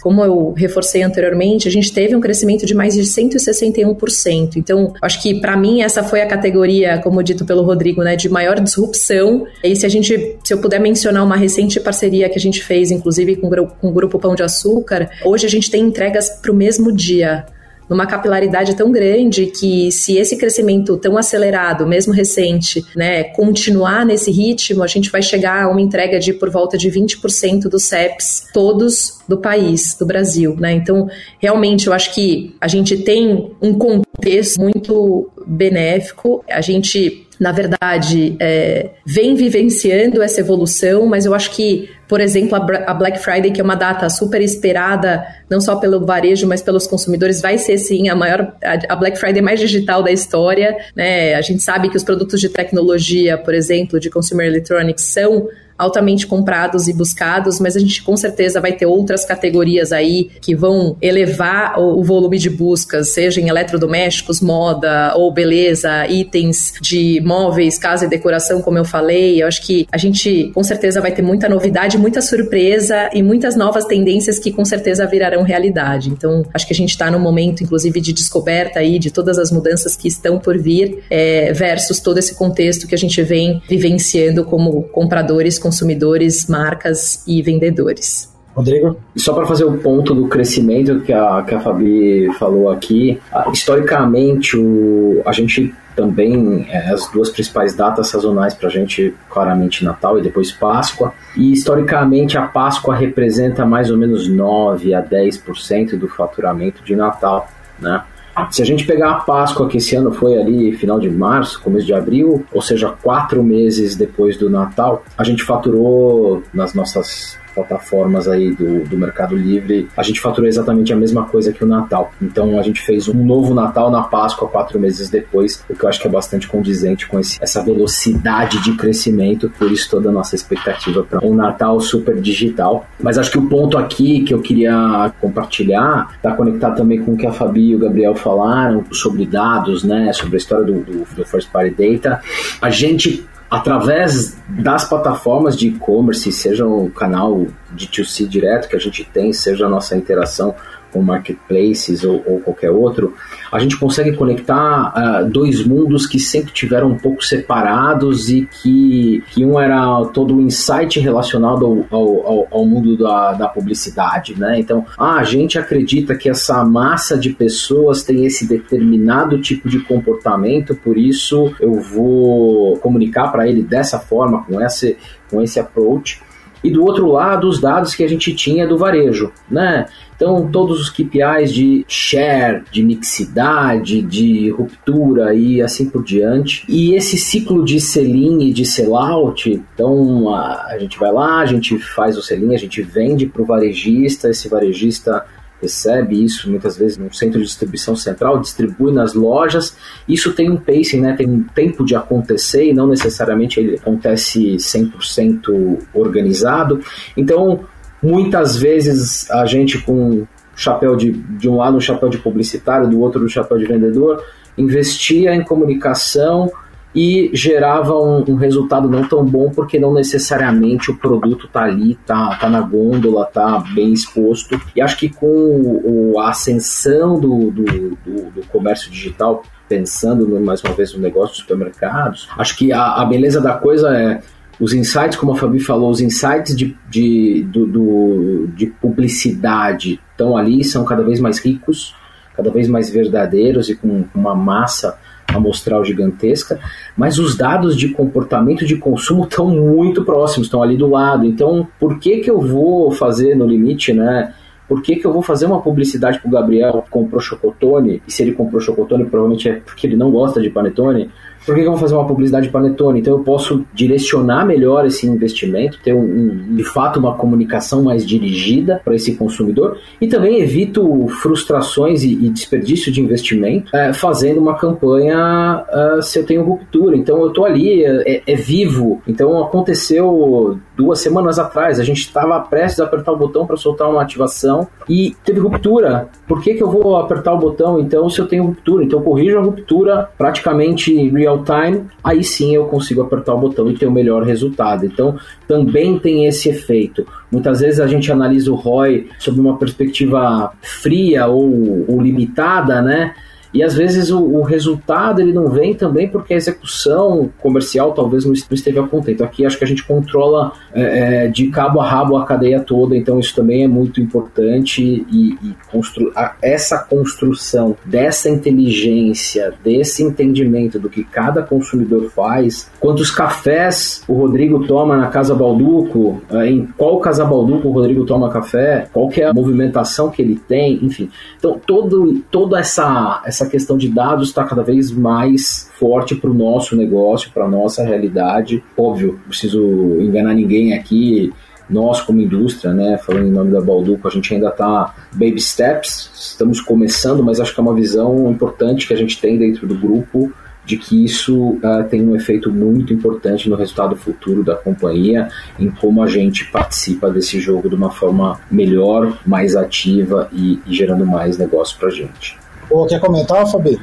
como eu reforcei anteriormente, a gente teve um crescimento de mais de 161%. Então, acho que para mim essa foi a categoria, como dito pelo Rodrigo, né, de maior disrupção. E se a gente, se eu puder mencionar uma recente parceria que a gente fez, inclusive com, com o grupo Pão de Açúcar, hoje a gente tem entregas para o mesmo dia numa capilaridade tão grande que se esse crescimento tão acelerado, mesmo recente, né, continuar nesse ritmo, a gente vai chegar a uma entrega de por volta de 20% dos CEPs todos do país, do Brasil, né? Então, realmente eu acho que a gente tem um contexto muito benéfico. A gente na verdade, é, vem vivenciando essa evolução, mas eu acho que, por exemplo, a Black Friday, que é uma data super esperada, não só pelo varejo, mas pelos consumidores, vai ser sim a maior, a Black Friday mais digital da história. Né? A gente sabe que os produtos de tecnologia, por exemplo, de consumer electronics, são altamente comprados e buscados, mas a gente com certeza vai ter outras categorias aí que vão elevar o, volume de buscas, seja em eletrodomésticos, moda ou beleza, itens de móveis, casa e decoração, como eu falei. Eu acho que a gente com certeza vai ter muita novidade, muita surpresa e muitas novas tendências que com certeza virarão realidade. Então, acho que a gente está num momento, inclusive, de descoberta aí de todas as mudanças que estão por vir, é, versus todo esse contexto que a gente vem vivenciando como compradores, consumidores, marcas e vendedores. Rodrigo? Só para fazer o ponto do crescimento que a, que a Fabi falou aqui, historicamente o, a gente também é, as duas principais datas sazonais para a gente, claramente Natal e depois Páscoa. E historicamente a Páscoa representa mais ou menos 9 a 10% do faturamento de Natal, né? Se a gente pegar a Páscoa, que esse ano foi ali final de março, começo de abril, ou seja, quatro meses depois do Natal, a gente faturou nas nossas plataformas aí do, do Mercado Livre, a gente faturou exatamente a mesma coisa que o Natal. Então a gente fez um novo Natal na Páscoa quatro meses depois, o que eu acho que é bastante condizente com esse, essa velocidade de crescimento, por isso toda a nossa expectativa para um Natal super digital. Mas acho que o ponto aqui que eu queria compartilhar está conectado também com o que a Fabi e o Gabriel falaram sobre dados, né, sobre a história do, do, do First Party Data. A gente através das plataformas de e-commerce, seja o canal de 2C direto que a gente tem, seja a nossa interação com marketplaces ou, ou qualquer outro, a gente consegue conectar uh, dois mundos que sempre tiveram um pouco separados e que, que um era todo o insight relacionado ao, ao, ao mundo da, da publicidade, né? Então, ah, a gente acredita que essa massa de pessoas tem esse determinado tipo de comportamento, por isso eu vou comunicar para ele dessa forma, com esse, com esse approach e do outro lado os dados que a gente tinha do varejo, né? Então, todos os KPIs de share, de mixidade, de ruptura e assim por diante. E esse ciclo de sell-in e de sell-out, então a, a, gente vai lá, a gente faz o sell-in, a gente vende para o varejista, esse varejista recebe isso muitas vezes no centro de distribuição central, distribui nas lojas. Isso tem um pacing, né? tem um tempo de acontecer e não necessariamente ele acontece 100% organizado. Então, muitas vezes a gente com chapéu de, de um lado um chapéu de publicitário, do outro um chapéu de vendedor, investia em comunicação e gerava um, um, resultado não tão bom porque não necessariamente o produto tá ali, tá, tá na gôndola, tá bem exposto. E acho que com o, a ascensão do, do, do, do comércio digital, pensando mais uma vez no negócio de supermercados, acho que a, a beleza da coisa é os insights, como a Fabi falou, os insights de, de, do, do, de publicidade estão ali, são cada vez mais ricos, cada vez mais verdadeiros e com uma massa amostral gigantesca, mas os dados de comportamento de consumo estão muito próximos, estão ali do lado. Então, por que que eu vou fazer no limite, né? Por que, que eu vou fazer uma publicidade para o Gabriel que comprou chocotone? E se ele comprou chocotone, provavelmente é porque ele não gosta de panetone por que, eu vou fazer uma publicidade panetone? Então eu posso direcionar melhor esse investimento, ter um, um de fato uma comunicação mais dirigida para esse consumidor e também evito frustrações e, e desperdício de investimento é, fazendo uma campanha uh, se eu tenho ruptura. Então eu estou ali, é, é, vivo. Então aconteceu duas semanas atrás, a gente estava prestes a apertar o botão para soltar uma ativação e teve ruptura. Por que, que eu vou apertar o botão então se eu tenho ruptura? Então corrijo a ruptura praticamente real time, aí sim eu consigo apertar o botão e ter o melhor resultado. Então, também tem esse efeito. Muitas vezes a gente analisa o ROI sob uma perspectiva fria ou, ou limitada, né? E às vezes o, o, resultado ele não vem também porque a execução comercial talvez não esteja contente. Aqui acho que a gente controla é, é, de cabo a rabo a cadeia toda, então isso também é muito importante e, e constru a, essa construção dessa inteligência, desse entendimento do que cada consumidor faz, quantos cafés o Rodrigo toma na Casa Balduco, é, em qual Casa Balduco o Rodrigo toma café, qual que é a movimentação que ele tem, enfim. Então todo, toda essa, essa essa questão de dados está cada vez mais forte para o nosso negócio, para a nossa realidade. Óbvio, preciso enganar ninguém aqui. Nós, como indústria, né, falando em nome da Balduco, a gente ainda está baby steps, estamos começando, mas acho que é uma visão importante que a gente tem dentro do grupo de que isso uh, tem um efeito muito importante no resultado futuro da companhia, em como a gente participa desse jogo de uma forma melhor, mais ativa e, e gerando mais negócio para a gente. Ou quer comentar, Fabi?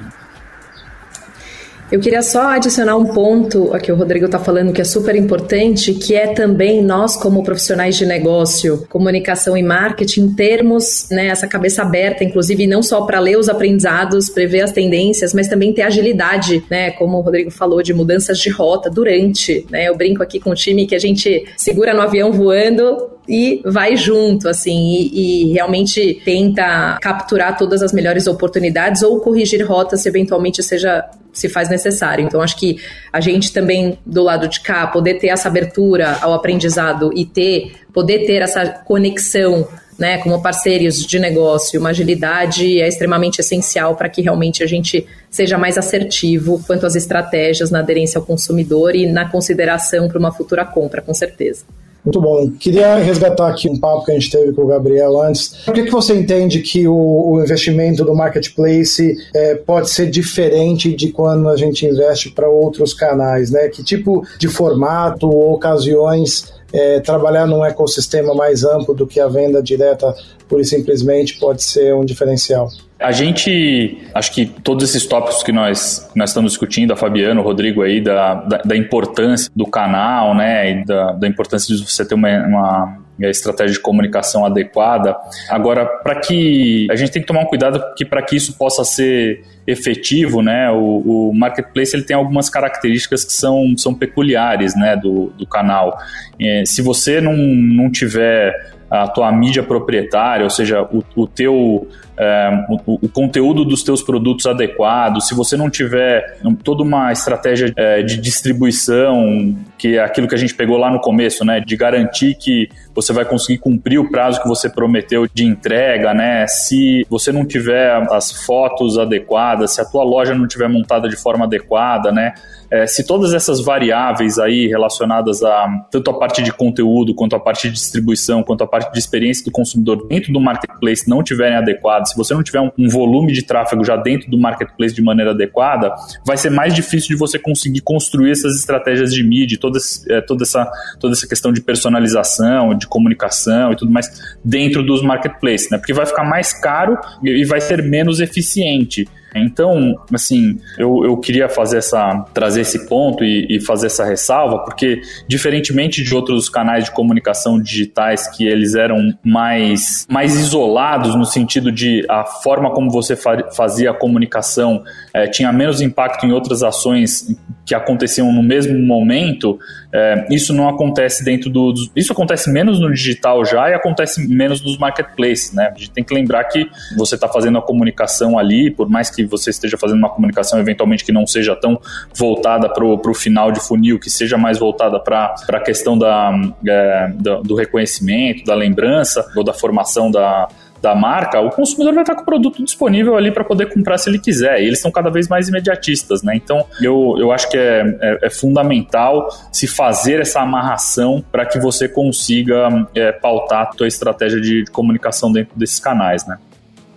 Eu queria só adicionar um ponto a que o Rodrigo está falando que é super importante, que é também nós, como profissionais de negócio, comunicação e marketing, termos né, essa cabeça aberta, inclusive não só para ler os aprendizados, prever as tendências, mas também ter agilidade, né? Como o Rodrigo falou, de mudanças de rota durante. Né, eu brinco aqui com o time que a gente segura no avião voando e vai junto, assim, e, e realmente tenta capturar todas as melhores oportunidades ou corrigir rotas se eventualmente seja se faz necessário. Então, acho que a gente também, do lado de cá, poder ter essa abertura ao aprendizado e ter, poder ter essa conexão né, como parceiros de negócio, uma agilidade é extremamente essencial para que realmente a gente seja mais assertivo quanto às estratégias na aderência ao consumidor e na consideração para uma futura compra, com certeza. Muito bom. Queria resgatar aqui um papo que a gente teve com o Gabriel antes. Por que, que você entende que o, o investimento do marketplace é, pode ser diferente de quando a gente investe para outros canais? Né? Que tipo de formato ou ocasiões é, trabalhar num ecossistema mais amplo do que a venda direta, pura e simplesmente, pode ser um diferencial. A gente, acho que todos esses tópicos que nós, nós estamos discutindo, a Fabiano, o Rodrigo aí, da, da, da importância do canal, né, e da, da importância de você ter uma, uma estratégia de comunicação adequada. Agora, para que a gente tem que tomar um cuidado que para que isso possa ser efetivo, né, o, o, marketplace ele tem algumas características que são, são peculiares, né, do, do canal. É, se você não, não tiver a tua mídia proprietária, ou seja, o, o teu é, o, o, conteúdo dos teus produtos adequado, se você não tiver toda uma estratégia é, de distribuição, que é aquilo que a gente pegou lá no começo, né, de garantir que você vai conseguir cumprir o prazo que você prometeu de entrega, né, se você não tiver as fotos adequadas, se a tua loja não tiver montada de forma adequada, né, é, se todas essas variáveis aí relacionadas a tanto a parte de conteúdo, quanto a parte de distribuição, quanto a parte de experiência do consumidor dentro do marketplace não tiverem adequadas, se você não tiver um, um volume de tráfego já dentro do marketplace de maneira adequada, vai ser mais difícil de você conseguir construir essas estratégias de mídia, toda, é, toda, essa, toda essa questão de personalização, de comunicação e tudo mais dentro dos marketplaces, né? Porque vai ficar mais caro e vai ser menos eficiente. Então, assim, eu, eu queria fazer essa, trazer esse ponto e, e, fazer essa ressalva, porque diferentemente de outros canais de comunicação digitais que eles eram mais, mais isolados no sentido de a forma como você fa fazia a comunicação é, tinha menos impacto em outras ações que aconteciam no mesmo momento, é, isso não acontece dentro do. Isso acontece menos no digital já e acontece menos nos marketplaces, né? A gente tem que lembrar que você está fazendo a comunicação ali, por mais que você esteja fazendo uma comunicação eventualmente que não seja tão voltada para o final de funil, que seja mais voltada para a questão da, é, do reconhecimento, da lembrança ou da formação da da marca, o consumidor vai estar com o produto disponível ali para poder comprar se ele quiser. E eles são cada vez mais imediatistas, né? Então, eu, eu acho que é, é, é fundamental se fazer essa amarração para que você consiga é, pautar a tua estratégia de, de comunicação dentro desses canais, né?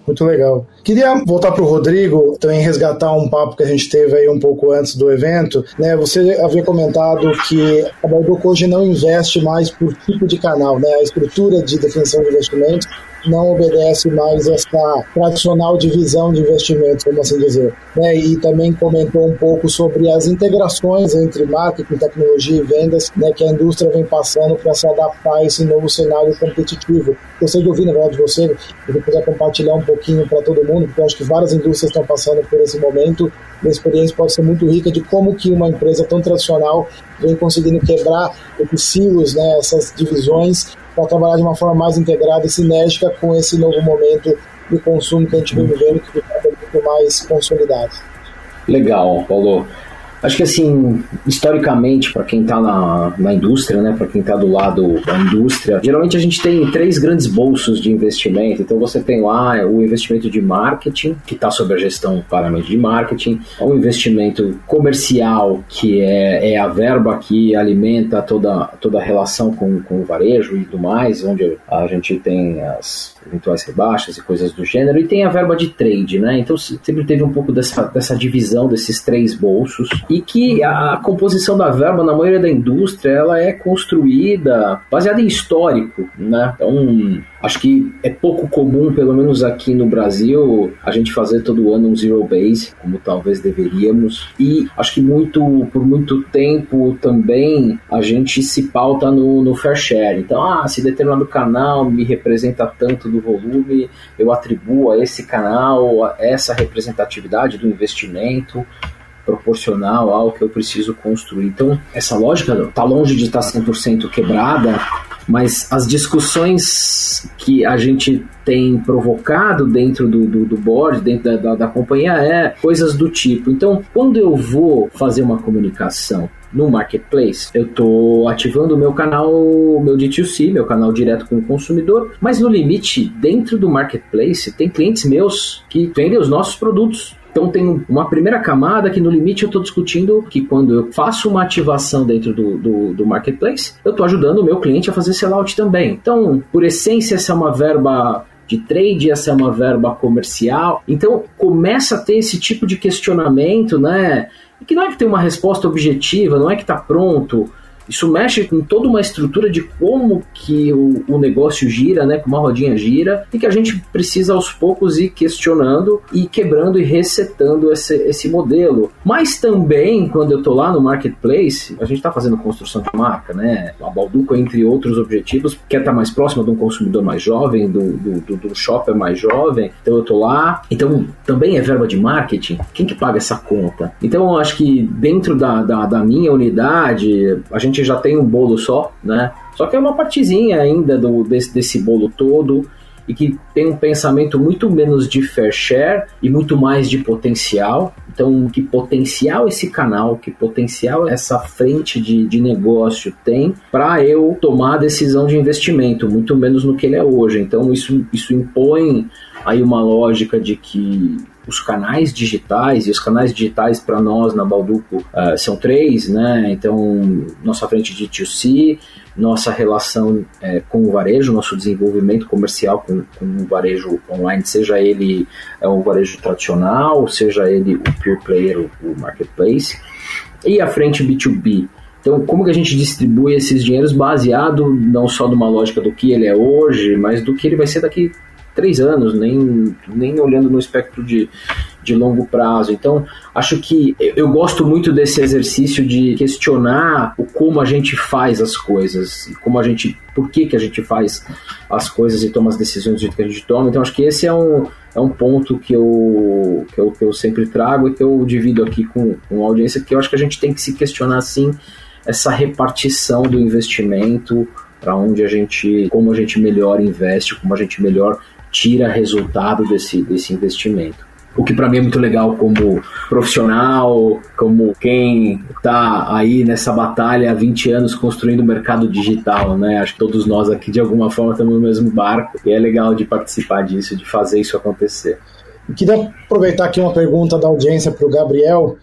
Muito legal. Queria voltar para o Rodrigo, também resgatar um papo que a gente teve aí um pouco antes do evento. Né? Você havia comentado que a Baiduco hoje não investe mais por tipo de canal, né? A estrutura de definição de investimentos não obedece mais essa tradicional divisão de investimentos, como assim dizer. Né? E também comentou um pouco sobre as integrações entre marketing, tecnologia e vendas né, que a indústria vem passando para se adaptar a esse novo cenário competitivo. Gostaria de ouvir, na verdade, de você, se puder compartilhar um pouquinho para todo mundo, porque eu acho que várias indústrias estão passando por esse momento e a experiência pode ser muito rica de como que uma empresa tão tradicional vem conseguindo quebrar esses silos, né, essas divisões para trabalhar de uma forma mais integrada e sinérgica com esse novo momento de consumo que a gente vem vivendo, que está muito mais consolidado. Legal, Paulo. Acho que assim, historicamente, para quem está na, na indústria, né, para quem está do lado da indústria, geralmente a gente tem três grandes bolsos de investimento. Então você tem lá o investimento de marketing, que está sob a gestão claramente de marketing, o investimento comercial, que é, é a verba que alimenta toda, toda a relação com, com o varejo e tudo mais, onde a gente tem as eventuais rebaixas e coisas do gênero, e tem a verba de trade, né? Então sempre teve um pouco dessa, dessa divisão desses três bolsos e que a composição da verba na maioria da indústria ela é construída baseada em histórico, né? Então acho que é pouco comum, pelo menos aqui no Brasil, a gente fazer todo ano um zero base, como talvez deveríamos. E acho que muito por muito tempo também a gente se pauta no, no fair share. Então, ah, se determinado canal me representa tanto do volume, eu atribuo a esse canal essa representatividade do investimento proporcional ao que eu preciso construir. Então, essa lógica está longe de estar 100% quebrada, mas as discussões que a gente tem provocado dentro do, do, do board, dentro da, da, da companhia, é coisas do tipo. Então, quando eu vou fazer uma comunicação no marketplace, eu estou ativando o meu canal, meu D2C, meu canal direto com o consumidor, mas no limite, dentro do marketplace, tem clientes meus que vendem os nossos produtos. Então tem uma primeira camada que no limite eu estou discutindo que quando eu faço uma ativação dentro do, do, do marketplace, eu estou ajudando o meu cliente a fazer sellout também. Então, por essência, essa é uma verba de trade, essa é uma verba comercial. Então começa a ter esse tipo de questionamento, né? Que não é que tem uma resposta objetiva, não é que está pronto. Isso mexe com toda uma estrutura de como que o, o, negócio gira, né? Como a rodinha gira, e que a gente precisa aos poucos ir questionando e quebrando e resetando esse, esse modelo. Mas também, quando eu estou lá no marketplace, a gente está fazendo construção de marca, né? A Balduco, entre outros objetivos, quer estar tá mais próximo de um consumidor mais jovem, do, do, do, do shopper mais jovem. Então eu estou lá. Então também é verba de marketing. Quem que paga essa conta? Então eu acho que dentro da, da, da minha unidade, a gente gente já tem um bolo só, né? Só que é uma partezinha ainda do, desse, desse bolo todo e que tem um pensamento muito menos de fair share e muito mais de potencial. Então, que potencial esse canal, que potencial essa frente de, de negócio tem para eu tomar a decisão de investimento, muito menos no que ele é hoje. Então, isso, isso impõe aí uma lógica de que os canais digitais, e os canais digitais para nós na Balduco uh, são três, né? Então, nossa frente de 2C, nossa relação é, com o varejo, nosso desenvolvimento comercial com, com o varejo online, seja ele é, um varejo tradicional, seja ele o pure player, o, o marketplace, e a frente B2B. Então, como que a gente distribui esses dinheiros baseado não só numa lógica do que ele é hoje, mas do que ele vai ser daqui três anos, nem, nem olhando no espectro de, de longo prazo. Então, acho que eu gosto muito desse exercício de questionar o como a gente faz as coisas, como a gente, por que, que a gente faz as coisas e toma as decisões do jeito que a gente toma. Então, acho que esse é um, é um ponto que eu, que eu, que eu sempre trago e que eu divido aqui com, com a audiência, que eu acho que a gente tem que se questionar, assim, essa repartição do investimento, para onde a gente, como a gente melhor investe, como a gente melhor tira resultado desse, desse investimento. O que para mim é muito legal como profissional, como quem está aí nessa batalha há 20 anos construindo o mercado digital, né? Acho que todos nós aqui de alguma forma estamos no mesmo barco e é legal de participar disso, de fazer isso acontecer. Eu queria aproveitar aqui uma pergunta da audiência para o Gabriel.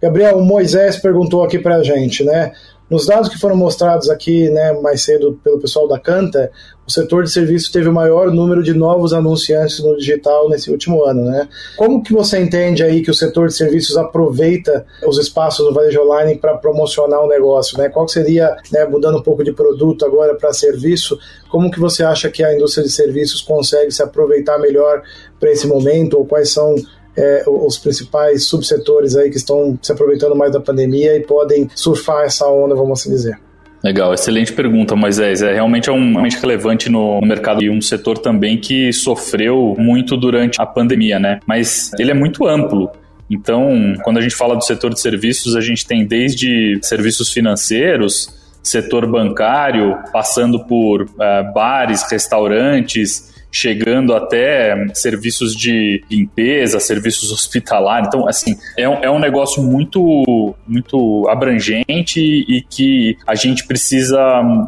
Gabriel, o Moisés perguntou aqui para a gente, né? Nos dados que foram mostrados aqui né, mais cedo pelo pessoal da Canta, o setor de serviços teve o maior número de novos anunciantes no digital nesse último ano. Né? Como que você entende aí que o setor de serviços aproveita os espaços do varejo online para promocionar o negócio? Né? Qual seria, né, mudando um pouco de produto agora para serviço, como que você acha que a indústria de serviços consegue se aproveitar melhor para esse momento? Ou quais são é, os principais subsetores aí que estão se aproveitando mais da pandemia e podem surfar essa onda, vamos assim dizer. Legal, excelente pergunta, Moisés. É realmente é um realmente relevante no, no, mercado e um setor também que sofreu muito durante a pandemia, né? Mas ele é muito amplo. Então, quando a gente fala do setor de serviços, a gente tem desde serviços financeiros, setor bancário, passando por uh, bares, restaurantes, chegando até serviços de limpeza, serviços hospitalares. Então, assim, é um, é um negócio muito, muito abrangente e que a gente precisa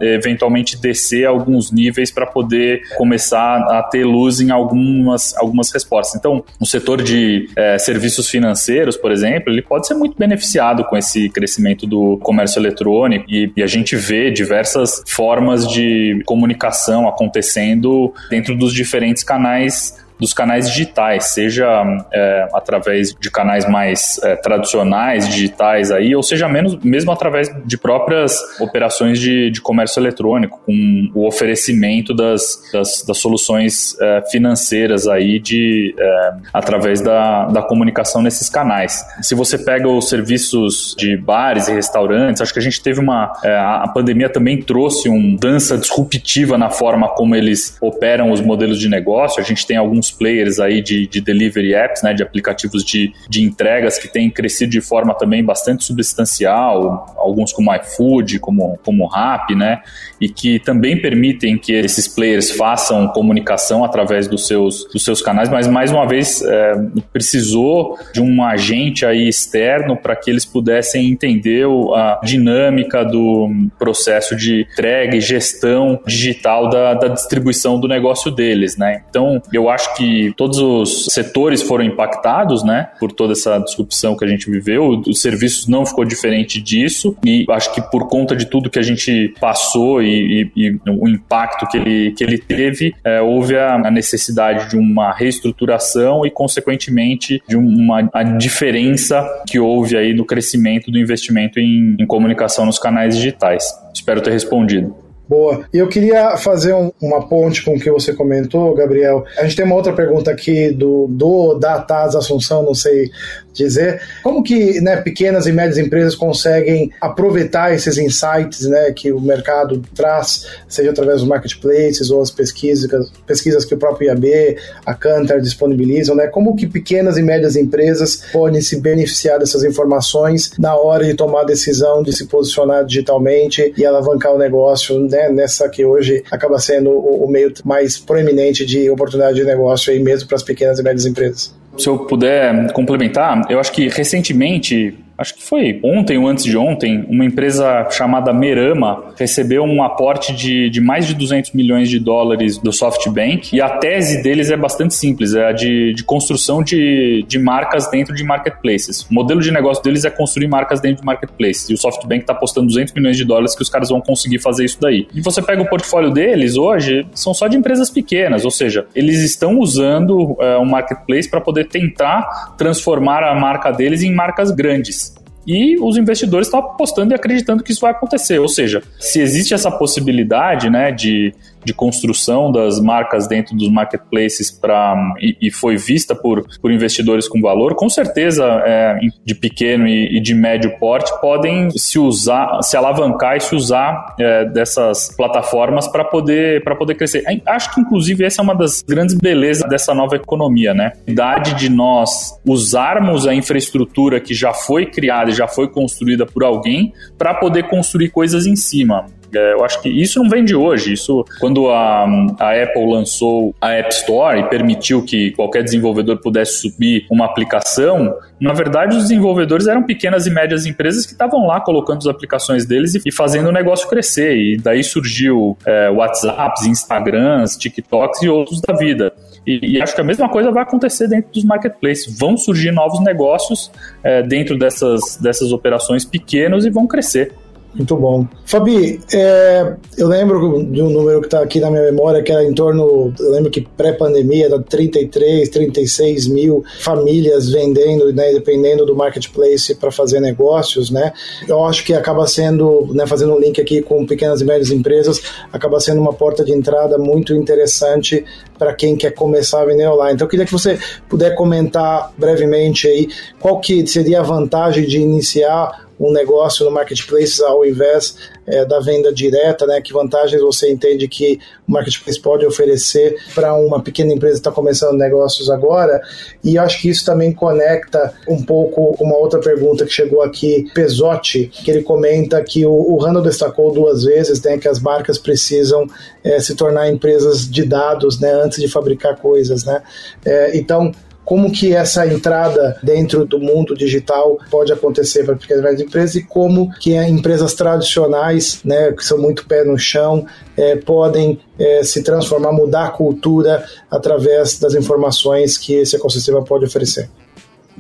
eventualmente descer alguns níveis para poder começar a ter luz em algumas, algumas respostas. Então, o setor de é, serviços financeiros, por exemplo, ele pode ser muito beneficiado com esse crescimento do comércio eletrônico e, e a gente vê diversas formas de comunicação acontecendo dentro dos diferentes canais dos canais digitais, seja é, através de canais mais é, tradicionais, digitais aí, ou seja menos, mesmo através de próprias operações de, de comércio eletrônico, com o oferecimento das, das, das soluções é, financeiras aí de, é, através da, da comunicação nesses canais. Se você pega os serviços de bares e restaurantes, acho que a gente teve uma. É, a pandemia também trouxe uma dança disruptiva na forma como eles operam os modelos de negócio. A gente tem alguns players aí de, de delivery apps, né, de aplicativos de, de entregas que têm crescido de forma também bastante substancial, alguns como iFood, como, como Rappi, né, e que também permitem que esses players façam comunicação através dos seus, dos seus canais, mas mais uma vez é, precisou de um agente aí externo para que eles pudessem entender a dinâmica do processo de entrega e gestão digital da, da distribuição do negócio deles, né? Então, eu acho que todos os setores foram impactados, né, por toda essa disrupção que a gente viveu. Os serviços não ficou diferente disso e acho que por conta de tudo que a gente passou e, e, e o impacto que ele, que ele teve, é, houve a, a, necessidade de uma reestruturação e, consequentemente, de uma a diferença que houve aí no crescimento do investimento em, em comunicação nos canais digitais. Espero ter respondido. Boa. E eu queria fazer um, uma ponte com o que você comentou, Gabriel. A gente tem uma outra pergunta aqui do, do da Assunção, não sei dizer. Como que né, pequenas e médias empresas conseguem aproveitar esses insights né, que o mercado traz, seja através dos marketplaces ou as pesquisas, pesquisas que o próprio IAB, a Cantar disponibilizam, né? Como que pequenas e médias empresas podem se beneficiar dessas informações na hora de tomar a decisão de se posicionar digitalmente e alavancar o negócio né, nessa que hoje acaba sendo o, o meio mais proeminente de oportunidade de negócio aí mesmo para as pequenas e médias empresas? Se eu puder complementar, eu acho que recentemente acho que foi ontem ou antes de ontem, uma empresa chamada Merama recebeu um aporte de, de mais de 200 milhões de dólares do SoftBank e a tese deles é bastante simples, é a de, de construção de, de marcas dentro de marketplaces. O modelo de negócio deles é construir marcas dentro de marketplaces e o SoftBank está apostando 200 milhões de dólares que os caras vão conseguir fazer isso daí. E você pega o portfólio deles hoje, são só de empresas pequenas, ou seja, eles estão usando é, um marketplace para poder tentar transformar a marca deles em marcas grandes e os investidores estão apostando e acreditando que isso vai acontecer. Ou seja, se existe essa possibilidade né, de de construção das marcas dentro dos marketplaces para e, e, foi vista por, por investidores com valor, com certeza é, de pequeno e, e, de médio porte podem se usar, se alavancar e se usar é, dessas plataformas para poder poder crescer. Acho que inclusive essa é uma das grandes belezas dessa nova economia, né? A idade de nós usarmos a infraestrutura que já foi criada e já foi construída por alguém para poder construir coisas em cima. É, eu acho que isso não vem de hoje. Isso, quando a, a Apple lançou a App Store e permitiu que qualquer desenvolvedor pudesse subir uma aplicação, na verdade, os desenvolvedores eram pequenas e médias empresas que estavam lá colocando as aplicações deles e, fazendo o negócio crescer. E daí surgiu é, WhatsApps, Instagrams, TikToks e outros da vida. E, e, acho que a mesma coisa vai acontecer dentro dos marketplaces. Vão surgir novos negócios é, dentro dessas, dessas operações pequenas e vão crescer. Muito bom. Fabi, é, eu lembro de um número que está aqui na minha memória, que era em torno, eu lembro que pré-pandemia, era 33, 36 mil famílias vendendo, né, dependendo do marketplace para fazer negócios, né? Eu acho que acaba sendo, né, fazendo um link aqui com pequenas e médias empresas, acaba sendo uma porta de entrada muito interessante para quem quer começar a vender online. Então eu queria que você puder comentar brevemente aí qual que seria a vantagem de iniciar um negócio no marketplace ao invés é, da venda direta, né? Que vantagens você entende que o marketplace pode oferecer para uma pequena empresa que está começando negócios agora? E acho que isso também conecta um pouco uma outra pergunta que chegou aqui, Pesotti, que ele comenta que o, o Randall destacou duas vezes, né? Que as marcas precisam é, se tornar empresas de dados, né? Antes de fabricar coisas, né? É, então como que essa entrada dentro do mundo digital pode acontecer para pequenas e empresas e como que empresas tradicionais, né, que são muito pé no chão, é, podem é, se transformar, mudar a cultura através das informações que esse ecossistema pode oferecer.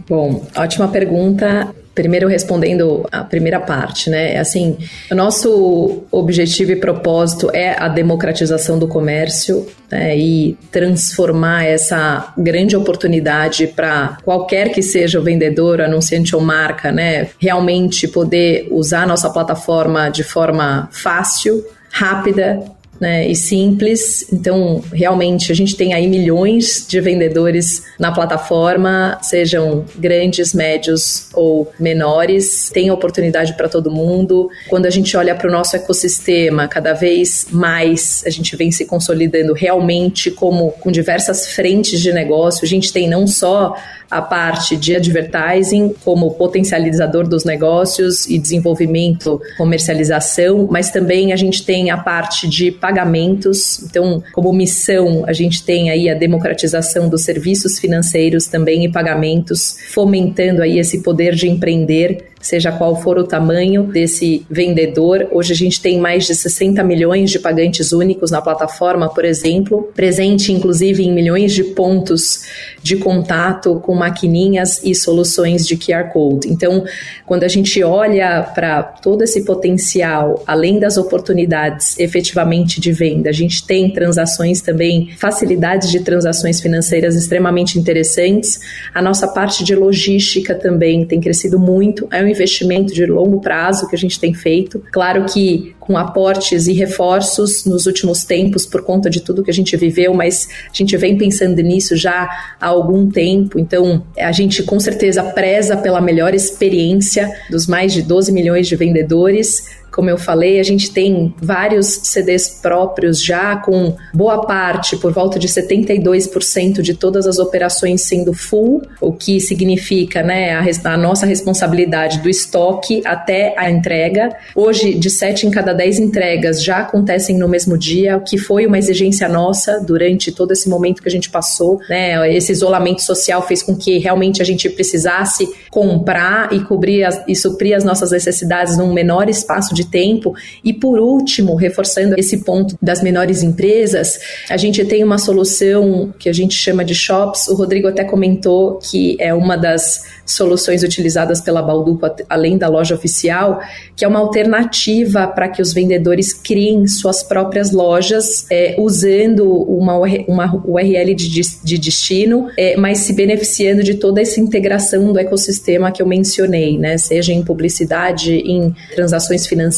Bom, ótima pergunta. Primeiro respondendo a primeira parte, né? É assim, o nosso objetivo e propósito é a democratização do comércio né? e transformar essa grande oportunidade para qualquer que seja o vendedor, anunciante ou marca, né? Realmente poder usar a nossa plataforma de forma fácil, rápida né, e simples. Então, realmente, a gente tem aí milhões de vendedores na plataforma, sejam grandes, médios ou menores. Tem oportunidade para todo mundo. Quando a gente olha para o nosso ecossistema, cada vez mais a gente vem se consolidando realmente como com diversas frentes de negócio. A gente tem não só a parte de advertising como potencializador dos negócios e desenvolvimento, comercialização, mas também a gente tem a parte de pagamentos. Então, como missão, a gente tem aí a democratização dos serviços financeiros também e pagamentos, fomentando aí esse poder de empreender seja qual for o tamanho desse vendedor. Hoje a gente tem mais de 60 milhões de pagantes únicos na plataforma, por exemplo, presente inclusive em milhões de pontos de contato com maquininhas e soluções de QR Code. Então, quando a gente olha para todo esse potencial, além das oportunidades efetivamente de venda, a gente tem transações também, facilidades de transações financeiras extremamente interessantes. A nossa parte de logística também tem crescido muito. É um investimento de longo prazo que a gente tem feito. Claro que com aportes e reforços nos últimos tempos por conta de tudo que a gente viveu, mas a gente vem pensando nisso já há algum tempo. Então, a gente com certeza preza pela melhor experiência dos mais de 12 milhões de vendedores como eu falei, a gente tem vários CDs próprios já, com boa parte, por volta de 72% de todas as operações sendo full, o que significa né, a, a, nossa responsabilidade do estoque até a entrega. Hoje, de 7 em cada 10 entregas já acontecem no mesmo dia, o que foi uma exigência nossa durante todo esse momento que a gente passou. Né? Esse isolamento social fez com que realmente a gente precisasse comprar e cobrir as, e suprir as nossas necessidades num menor espaço de tempo. E por último, reforçando esse ponto das menores empresas, a gente tem uma solução que a gente chama de shops. O Rodrigo até comentou que é uma das soluções utilizadas pela Balduco, além da loja oficial, que é uma alternativa para que os vendedores criem suas próprias lojas é, usando uma, uma URL de, de destino, é, mas se beneficiando de toda essa integração do ecossistema que eu mencionei, né? seja em publicidade, em transações financeiras,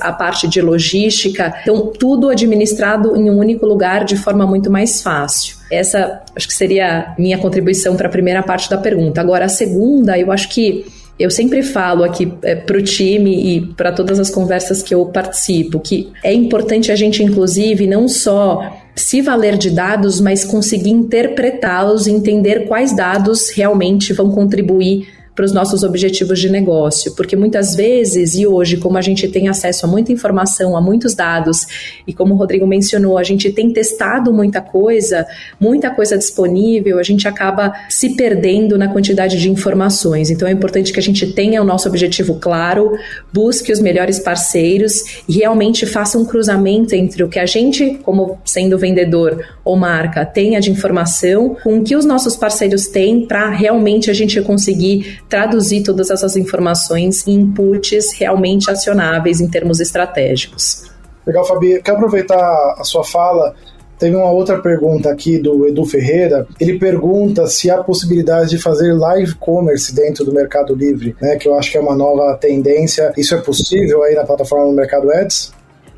a parte de logística. Então, tudo administrado em um único lugar de forma muito mais fácil. Essa acho que seria minha contribuição para a primeira parte da pergunta. Agora, a segunda, eu acho que eu sempre falo aqui é, para o time e para todas as conversas que eu participo que é importante a gente, inclusive, não só se valer de dados, mas conseguir interpretá-los e entender quais dados realmente vão contribuir para os nossos objetivos de negócio, porque muitas vezes e hoje, como a gente tem acesso a muita informação, a muitos dados, e como o Rodrigo mencionou, a gente tem testado muita coisa, muita coisa disponível, a gente acaba se perdendo na quantidade de informações. Então é importante que a gente tenha o nosso objetivo claro, busque os melhores parceiros e realmente faça um cruzamento entre o que a gente, como sendo vendedor ou marca, tenha de informação com o que os nossos parceiros têm para realmente a gente conseguir traduzir todas essas informações em inputs realmente acionáveis em termos estratégicos. Legal, Fabi. Quero aproveitar a sua fala Teve uma outra pergunta aqui do Edu Ferreira. Ele pergunta se há possibilidade de fazer live commerce dentro do Mercado Livre, né? Que eu acho que é uma nova tendência. Isso é possível aí na plataforma do Mercado Ads?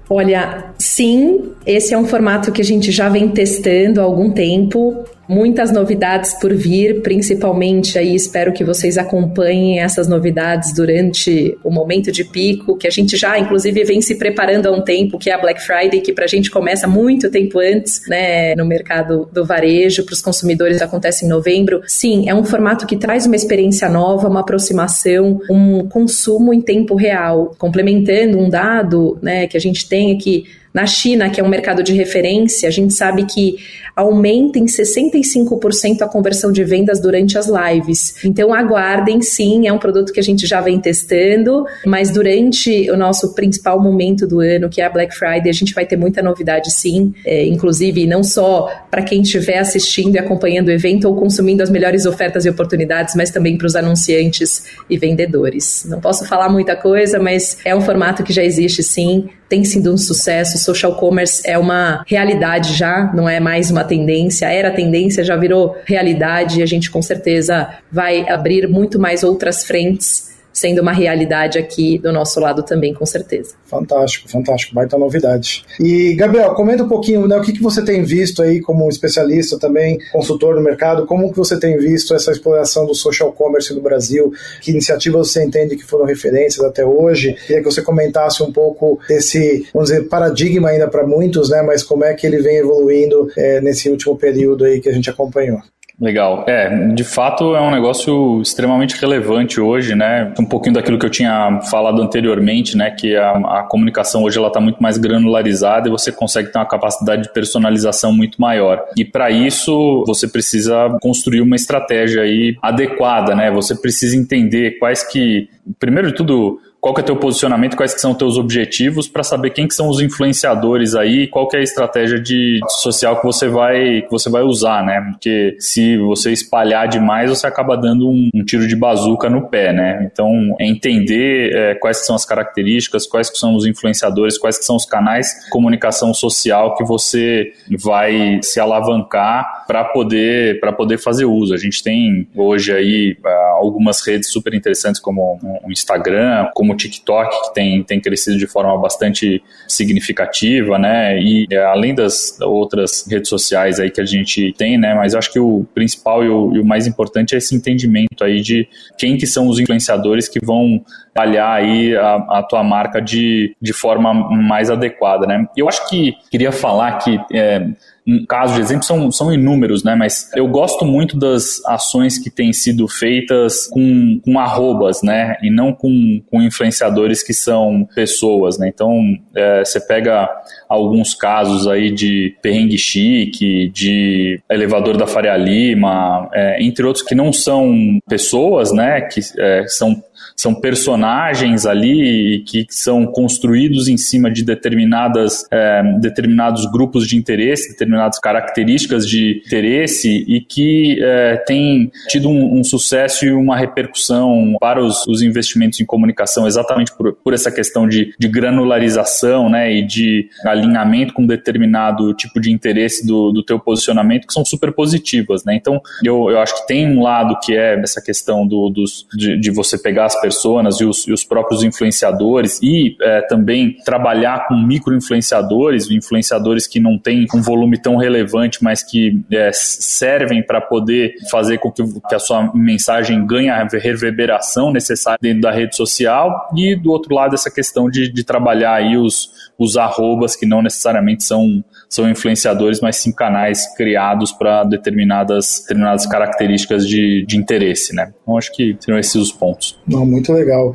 Olha, sim, esse é um formato que a gente já vem testando há algum tempo. Muitas novidades por vir, principalmente aí espero que vocês acompanhem essas novidades durante o momento de pico, que a gente já inclusive vem se preparando há um tempo, que é a Black Friday, que para a gente começa muito tempo antes, né, no mercado do varejo, para os consumidores acontece em novembro. Sim, é um formato que traz uma experiência nova, uma aproximação, um consumo em tempo real, complementando um dado, né, que a gente tem aqui na China, que é um mercado de referência, a gente sabe que aumenta em 65% a conversão de vendas durante as lives. Então aguardem, sim, é um produto que a gente já vem testando, mas durante o nosso principal momento do ano, que é a Black Friday, a gente vai ter muita novidade, sim. É, inclusive, não só para quem estiver assistindo e acompanhando o evento ou consumindo as melhores ofertas e oportunidades, mas também para os anunciantes e vendedores. Não posso falar muita coisa, mas é um formato que já existe, sim tem sido um sucesso. Social commerce é uma realidade já, não é mais uma tendência. Era tendência, já virou realidade e a gente com certeza vai abrir muito mais outras frentes sendo uma realidade aqui do nosso lado também, com certeza. Fantástico, fantástico, baita novidade. E, Gabriel, comenta um pouquinho, né, o que, que você tem visto aí como especialista também, consultor no mercado, como que você tem visto essa exploração do social commerce no Brasil, que iniciativas você entende que foram referências até hoje, queria que você comentasse um pouco desse, vamos dizer, paradigma ainda para muitos, né, mas como é que ele vem evoluindo é, nesse último período aí que a gente acompanhou. Legal. É, de fato é um negócio extremamente relevante hoje, né? Um pouquinho daquilo que eu tinha falado anteriormente, né? Que a, a comunicação hoje ela está muito mais granularizada e você consegue ter uma capacidade de personalização muito maior. E para isso você precisa construir uma estratégia aí adequada, né? Você precisa entender quais que, primeiro de tudo, qual que é o teu posicionamento, quais que são os teus objetivos para saber quem que são os influenciadores aí, qual que é a estratégia de social que você vai que você vai usar, né? Porque se você espalhar demais, você acaba dando um, um tiro de bazuca no pé, né? Então, é entender é, quais são as características, quais que são os influenciadores, quais que são os canais de comunicação social que você vai se alavancar para poder para poder fazer uso. A gente tem hoje aí ah, algumas redes super interessantes como o Instagram, como TikTok, que tem, tem crescido de forma bastante significativa, né? E é, além das outras redes sociais aí que a gente tem, né? Mas acho que o principal e o, e o mais importante é esse entendimento aí de quem que são os influenciadores que vão trabalhar aí a, a, tua marca de, de forma mais adequada, né? Eu acho que queria falar que é, um caso de exemplo são, são inúmeros, né? Mas eu gosto muito das ações que têm sido feitas com, com arrobas, né? E não com, com influenciadores que são pessoas, né? Então, é, você pega alguns casos aí de perrengue chique, de elevador da Faria Lima, é, entre outros que não são pessoas, né? Que é, são são personagens ali que são construídos em cima de determinadas, é, determinados grupos de interesse, determinadas características de interesse e que é, têm tido um, um, sucesso e uma repercussão para os, os investimentos em comunicação exatamente por, por essa questão de, de, granularização né, e de alinhamento com determinado tipo de interesse do, do teu posicionamento que são super positivas. Né? Então, eu, eu acho que tem um lado que é essa questão do, dos, de, de você pegar as pessoas e os, e os próprios influenciadores e é, também trabalhar com micro-influenciadores, influenciadores que não têm um volume tão relevante, mas que é, servem para poder fazer com que, que, a sua mensagem ganhe a reverberação necessária dentro da rede social. E do outro lado essa questão de, de trabalhar aí os, os arrobas que não necessariamente são, são influenciadores, mas sim canais criados para determinadas, determinadas características de, de interesse, né? Então acho que seriam esses os pontos. Não, muito legal.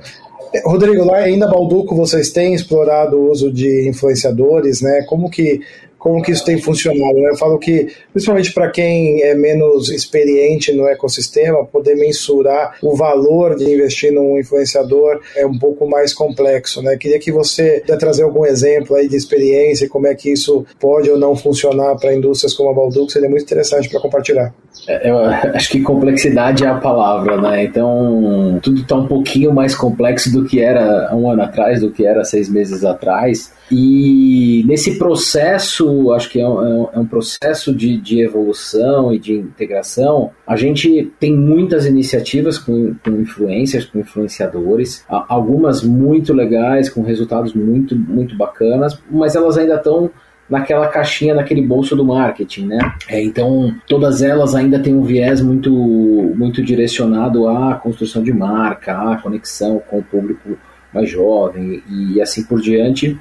Rodrigo, lá ainda Balduco, vocês têm explorado o uso de influenciadores, né? Como que como que isso tem funcionado. Né? Eu falo que, principalmente para quem é menos experiente no ecossistema, poder mensurar o valor de investir num influenciador é um pouco mais complexo. Né? Queria que você trazer algum exemplo aí de experiência e como é que isso pode ou não funcionar para indústrias como a Balduco, seria muito interessante para compartilhar. É, eu acho que complexidade é a palavra, né? Então, tudo está um pouquinho mais complexo do que era um ano atrás, do que era seis meses atrás. E nesse processo, acho que é um, é um é processo de, de, evolução e de integração, a gente tem muitas iniciativas com, com influencers, com influenciadores, algumas muito legais, com resultados muito, muito bacanas, mas elas ainda estão naquela caixinha, naquele bolso do marketing, né? É, então, todas elas ainda têm um viés muito, muito direcionado à construção de marca, à conexão com o público mais jovem e assim por diante.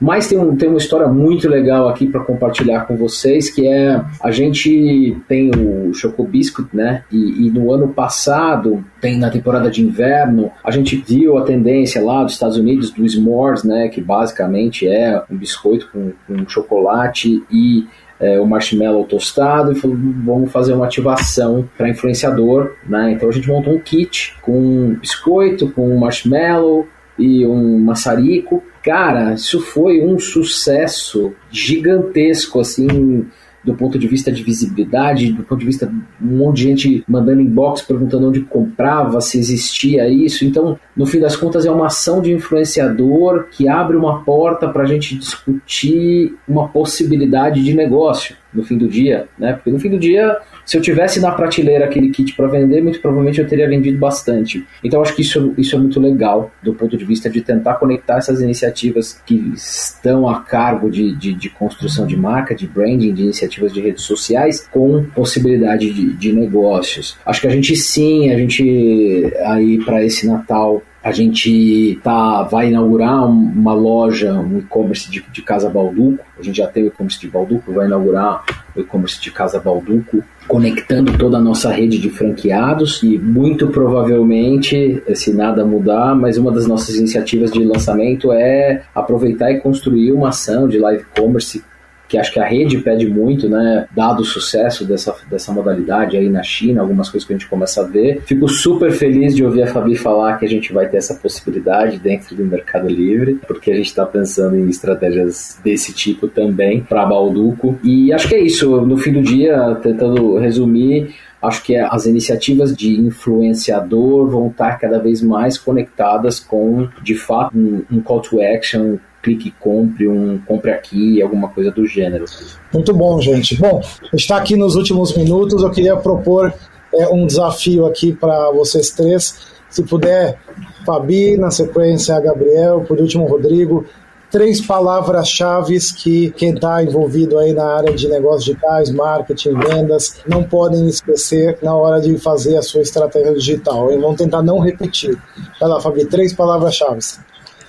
Mas tem, um, tem uma história muito legal aqui para compartilhar com vocês, que é a gente tem o Choco Biscuit, né? E, e, no ano passado, tem na temporada de inverno, a gente viu a tendência lá dos Estados Unidos do s'mores, né? Que basicamente é um biscoito com, com chocolate e é, o marshmallow tostado e falou, vamos fazer uma ativação para influenciador, né? Então a gente montou um kit com biscoito, com marshmallow e um maçarico Cara, isso foi um sucesso gigantesco, assim, do ponto de vista de visibilidade, do ponto de vista um monte de gente mandando inbox perguntando onde comprava, se existia isso. Então, no fim das contas, é uma ação de influenciador que abre uma porta para a gente discutir uma possibilidade de negócio no fim do dia, né? Porque no fim do dia, se eu tivesse na prateleira aquele kit para vender, muito provavelmente eu teria vendido bastante. Então acho que isso, isso é muito legal do ponto de vista de tentar conectar essas iniciativas que estão a cargo de, de, de construção de marca, de branding, de iniciativas de redes sociais, com possibilidade de, de negócios. Acho que a gente sim, a gente aí para esse Natal a gente tá, vai inaugurar uma loja, um e-commerce de, de Casa Balduco. A gente já tem o e-commerce de Balduco, vai inaugurar o e-commerce de Casa Balduco, conectando toda a nossa rede de franqueados. E muito provavelmente, se nada mudar, mas uma das nossas iniciativas de lançamento é aproveitar e construir uma ação de live commerce que acho que a rede pede muito, né? Dado o sucesso dessa, dessa modalidade aí na China, algumas coisas que a gente começa a ver. Fico super feliz de ouvir a Fabi falar que a gente vai ter essa possibilidade dentro do Mercado Livre, porque a gente está pensando em estratégias desse tipo também para Balduco. E acho que é isso. No fim do dia, tentando resumir, acho que as iniciativas de influenciador vão estar cada vez mais conectadas com, de fato, um, um call to action clique compre, um compre aqui, alguma coisa do gênero. Muito bom, gente. Bom, está aqui nos últimos minutos, eu queria propor é, um desafio aqui para vocês três. Se puder, Fabi, na sequência, Gabriel, por último, Rodrigo, três palavras-chave que quem está envolvido aí na área de negócios digitais, marketing, vendas, não podem esquecer na hora de fazer a sua estratégia digital. E vão tentar não repetir. Vai lá, Fabi, três palavras-chave.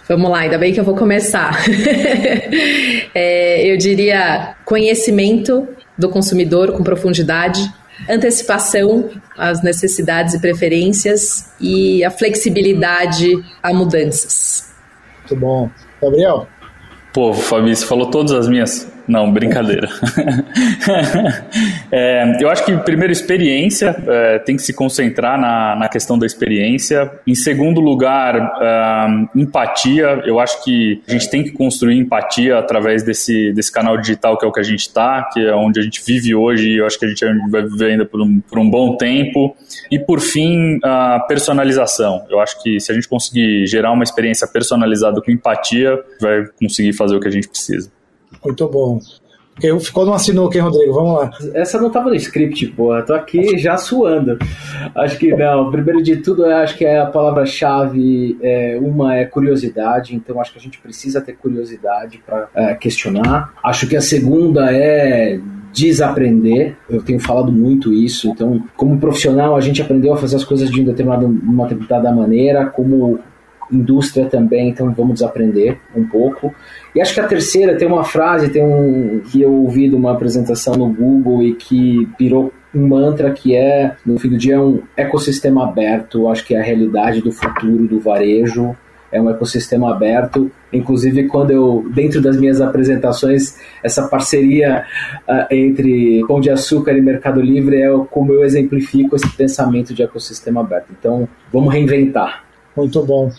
Vamos lá, ainda bem que eu vou começar. é, eu diria conhecimento do consumidor com profundidade, antecipação às necessidades e preferências e a flexibilidade a mudanças. Muito bom. Gabriel? Pô, Fabi, você falou todas as minhas não, brincadeira. é, eu acho que, primeiro, experiência, é, tem que se concentrar na, na questão da experiência. Em segundo lugar, é, empatia. Eu acho que a gente tem que construir empatia através desse, desse canal digital que é o que a gente está, que é onde a gente vive hoje e eu acho que a gente vai viver ainda por um, por um bom tempo. E, por fim, a personalização. Eu acho que se a gente conseguir gerar uma experiência personalizada com empatia, vai conseguir fazer o que a gente precisa. Muito bom. Porque ficou numa sinuca, hein, Rodrigo? Vamos lá. Essa não tava no script, porra. Tô aqui já suando. Acho que não. Primeiro de tudo, eu acho que é a palavra-chave. É, uma é curiosidade, então acho que a gente precisa ter curiosidade para é, questionar. Acho que a segunda é desaprender. Eu tenho falado muito isso. Então, como profissional, a gente aprendeu a fazer as coisas de um determinado, uma determinada maneira. Como indústria também, então vamos desaprender um pouco. E acho que a terceira tem uma frase, tem um que eu ouvi de uma apresentação no Google e que virou um mantra que é, no fim do dia, é um ecossistema aberto. Acho que é a realidade do futuro do varejo. É um ecossistema aberto. Inclusive, quando eu, dentro das minhas apresentações, essa parceria uh, entre Pão de Açúcar e Mercado Livre é como eu exemplifico esse pensamento de ecossistema aberto. Então, vamos reinventar. Muito bom.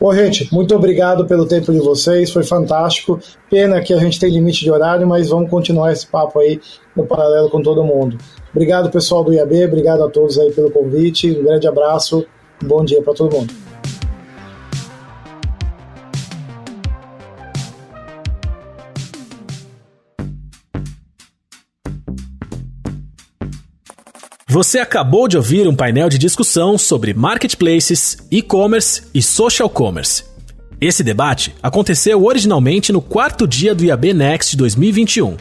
Bom, gente, muito obrigado pelo tempo de vocês, foi fantástico. Pena que a gente tem limite de horário, mas vamos continuar esse papo aí no paralelo com todo mundo. Obrigado, pessoal do IAB, obrigado a todos aí pelo convite, um grande abraço, um bom dia para todo mundo. Você acabou de ouvir um painel de discussão sobre marketplaces, e-commerce e social commerce. Esse debate aconteceu originalmente no quarto dia do IAB Next 2021.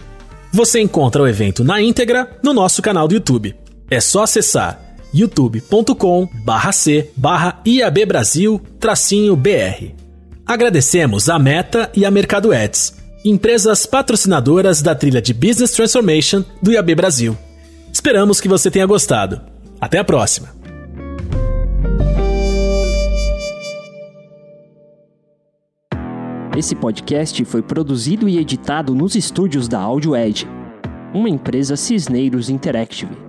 Você encontra o evento na íntegra no nosso canal do YouTube. É só acessar youtube.com/c/IAB Brasil-BR. Agradecemos a Meta e a Mercado Ads, empresas patrocinadoras da trilha de Business Transformation do IAB Brasil. Esperamos que você tenha gostado. Até a próxima! Esse podcast foi produzido e editado nos estúdios da Audio Edge, uma empresa Cisneiros Interactive.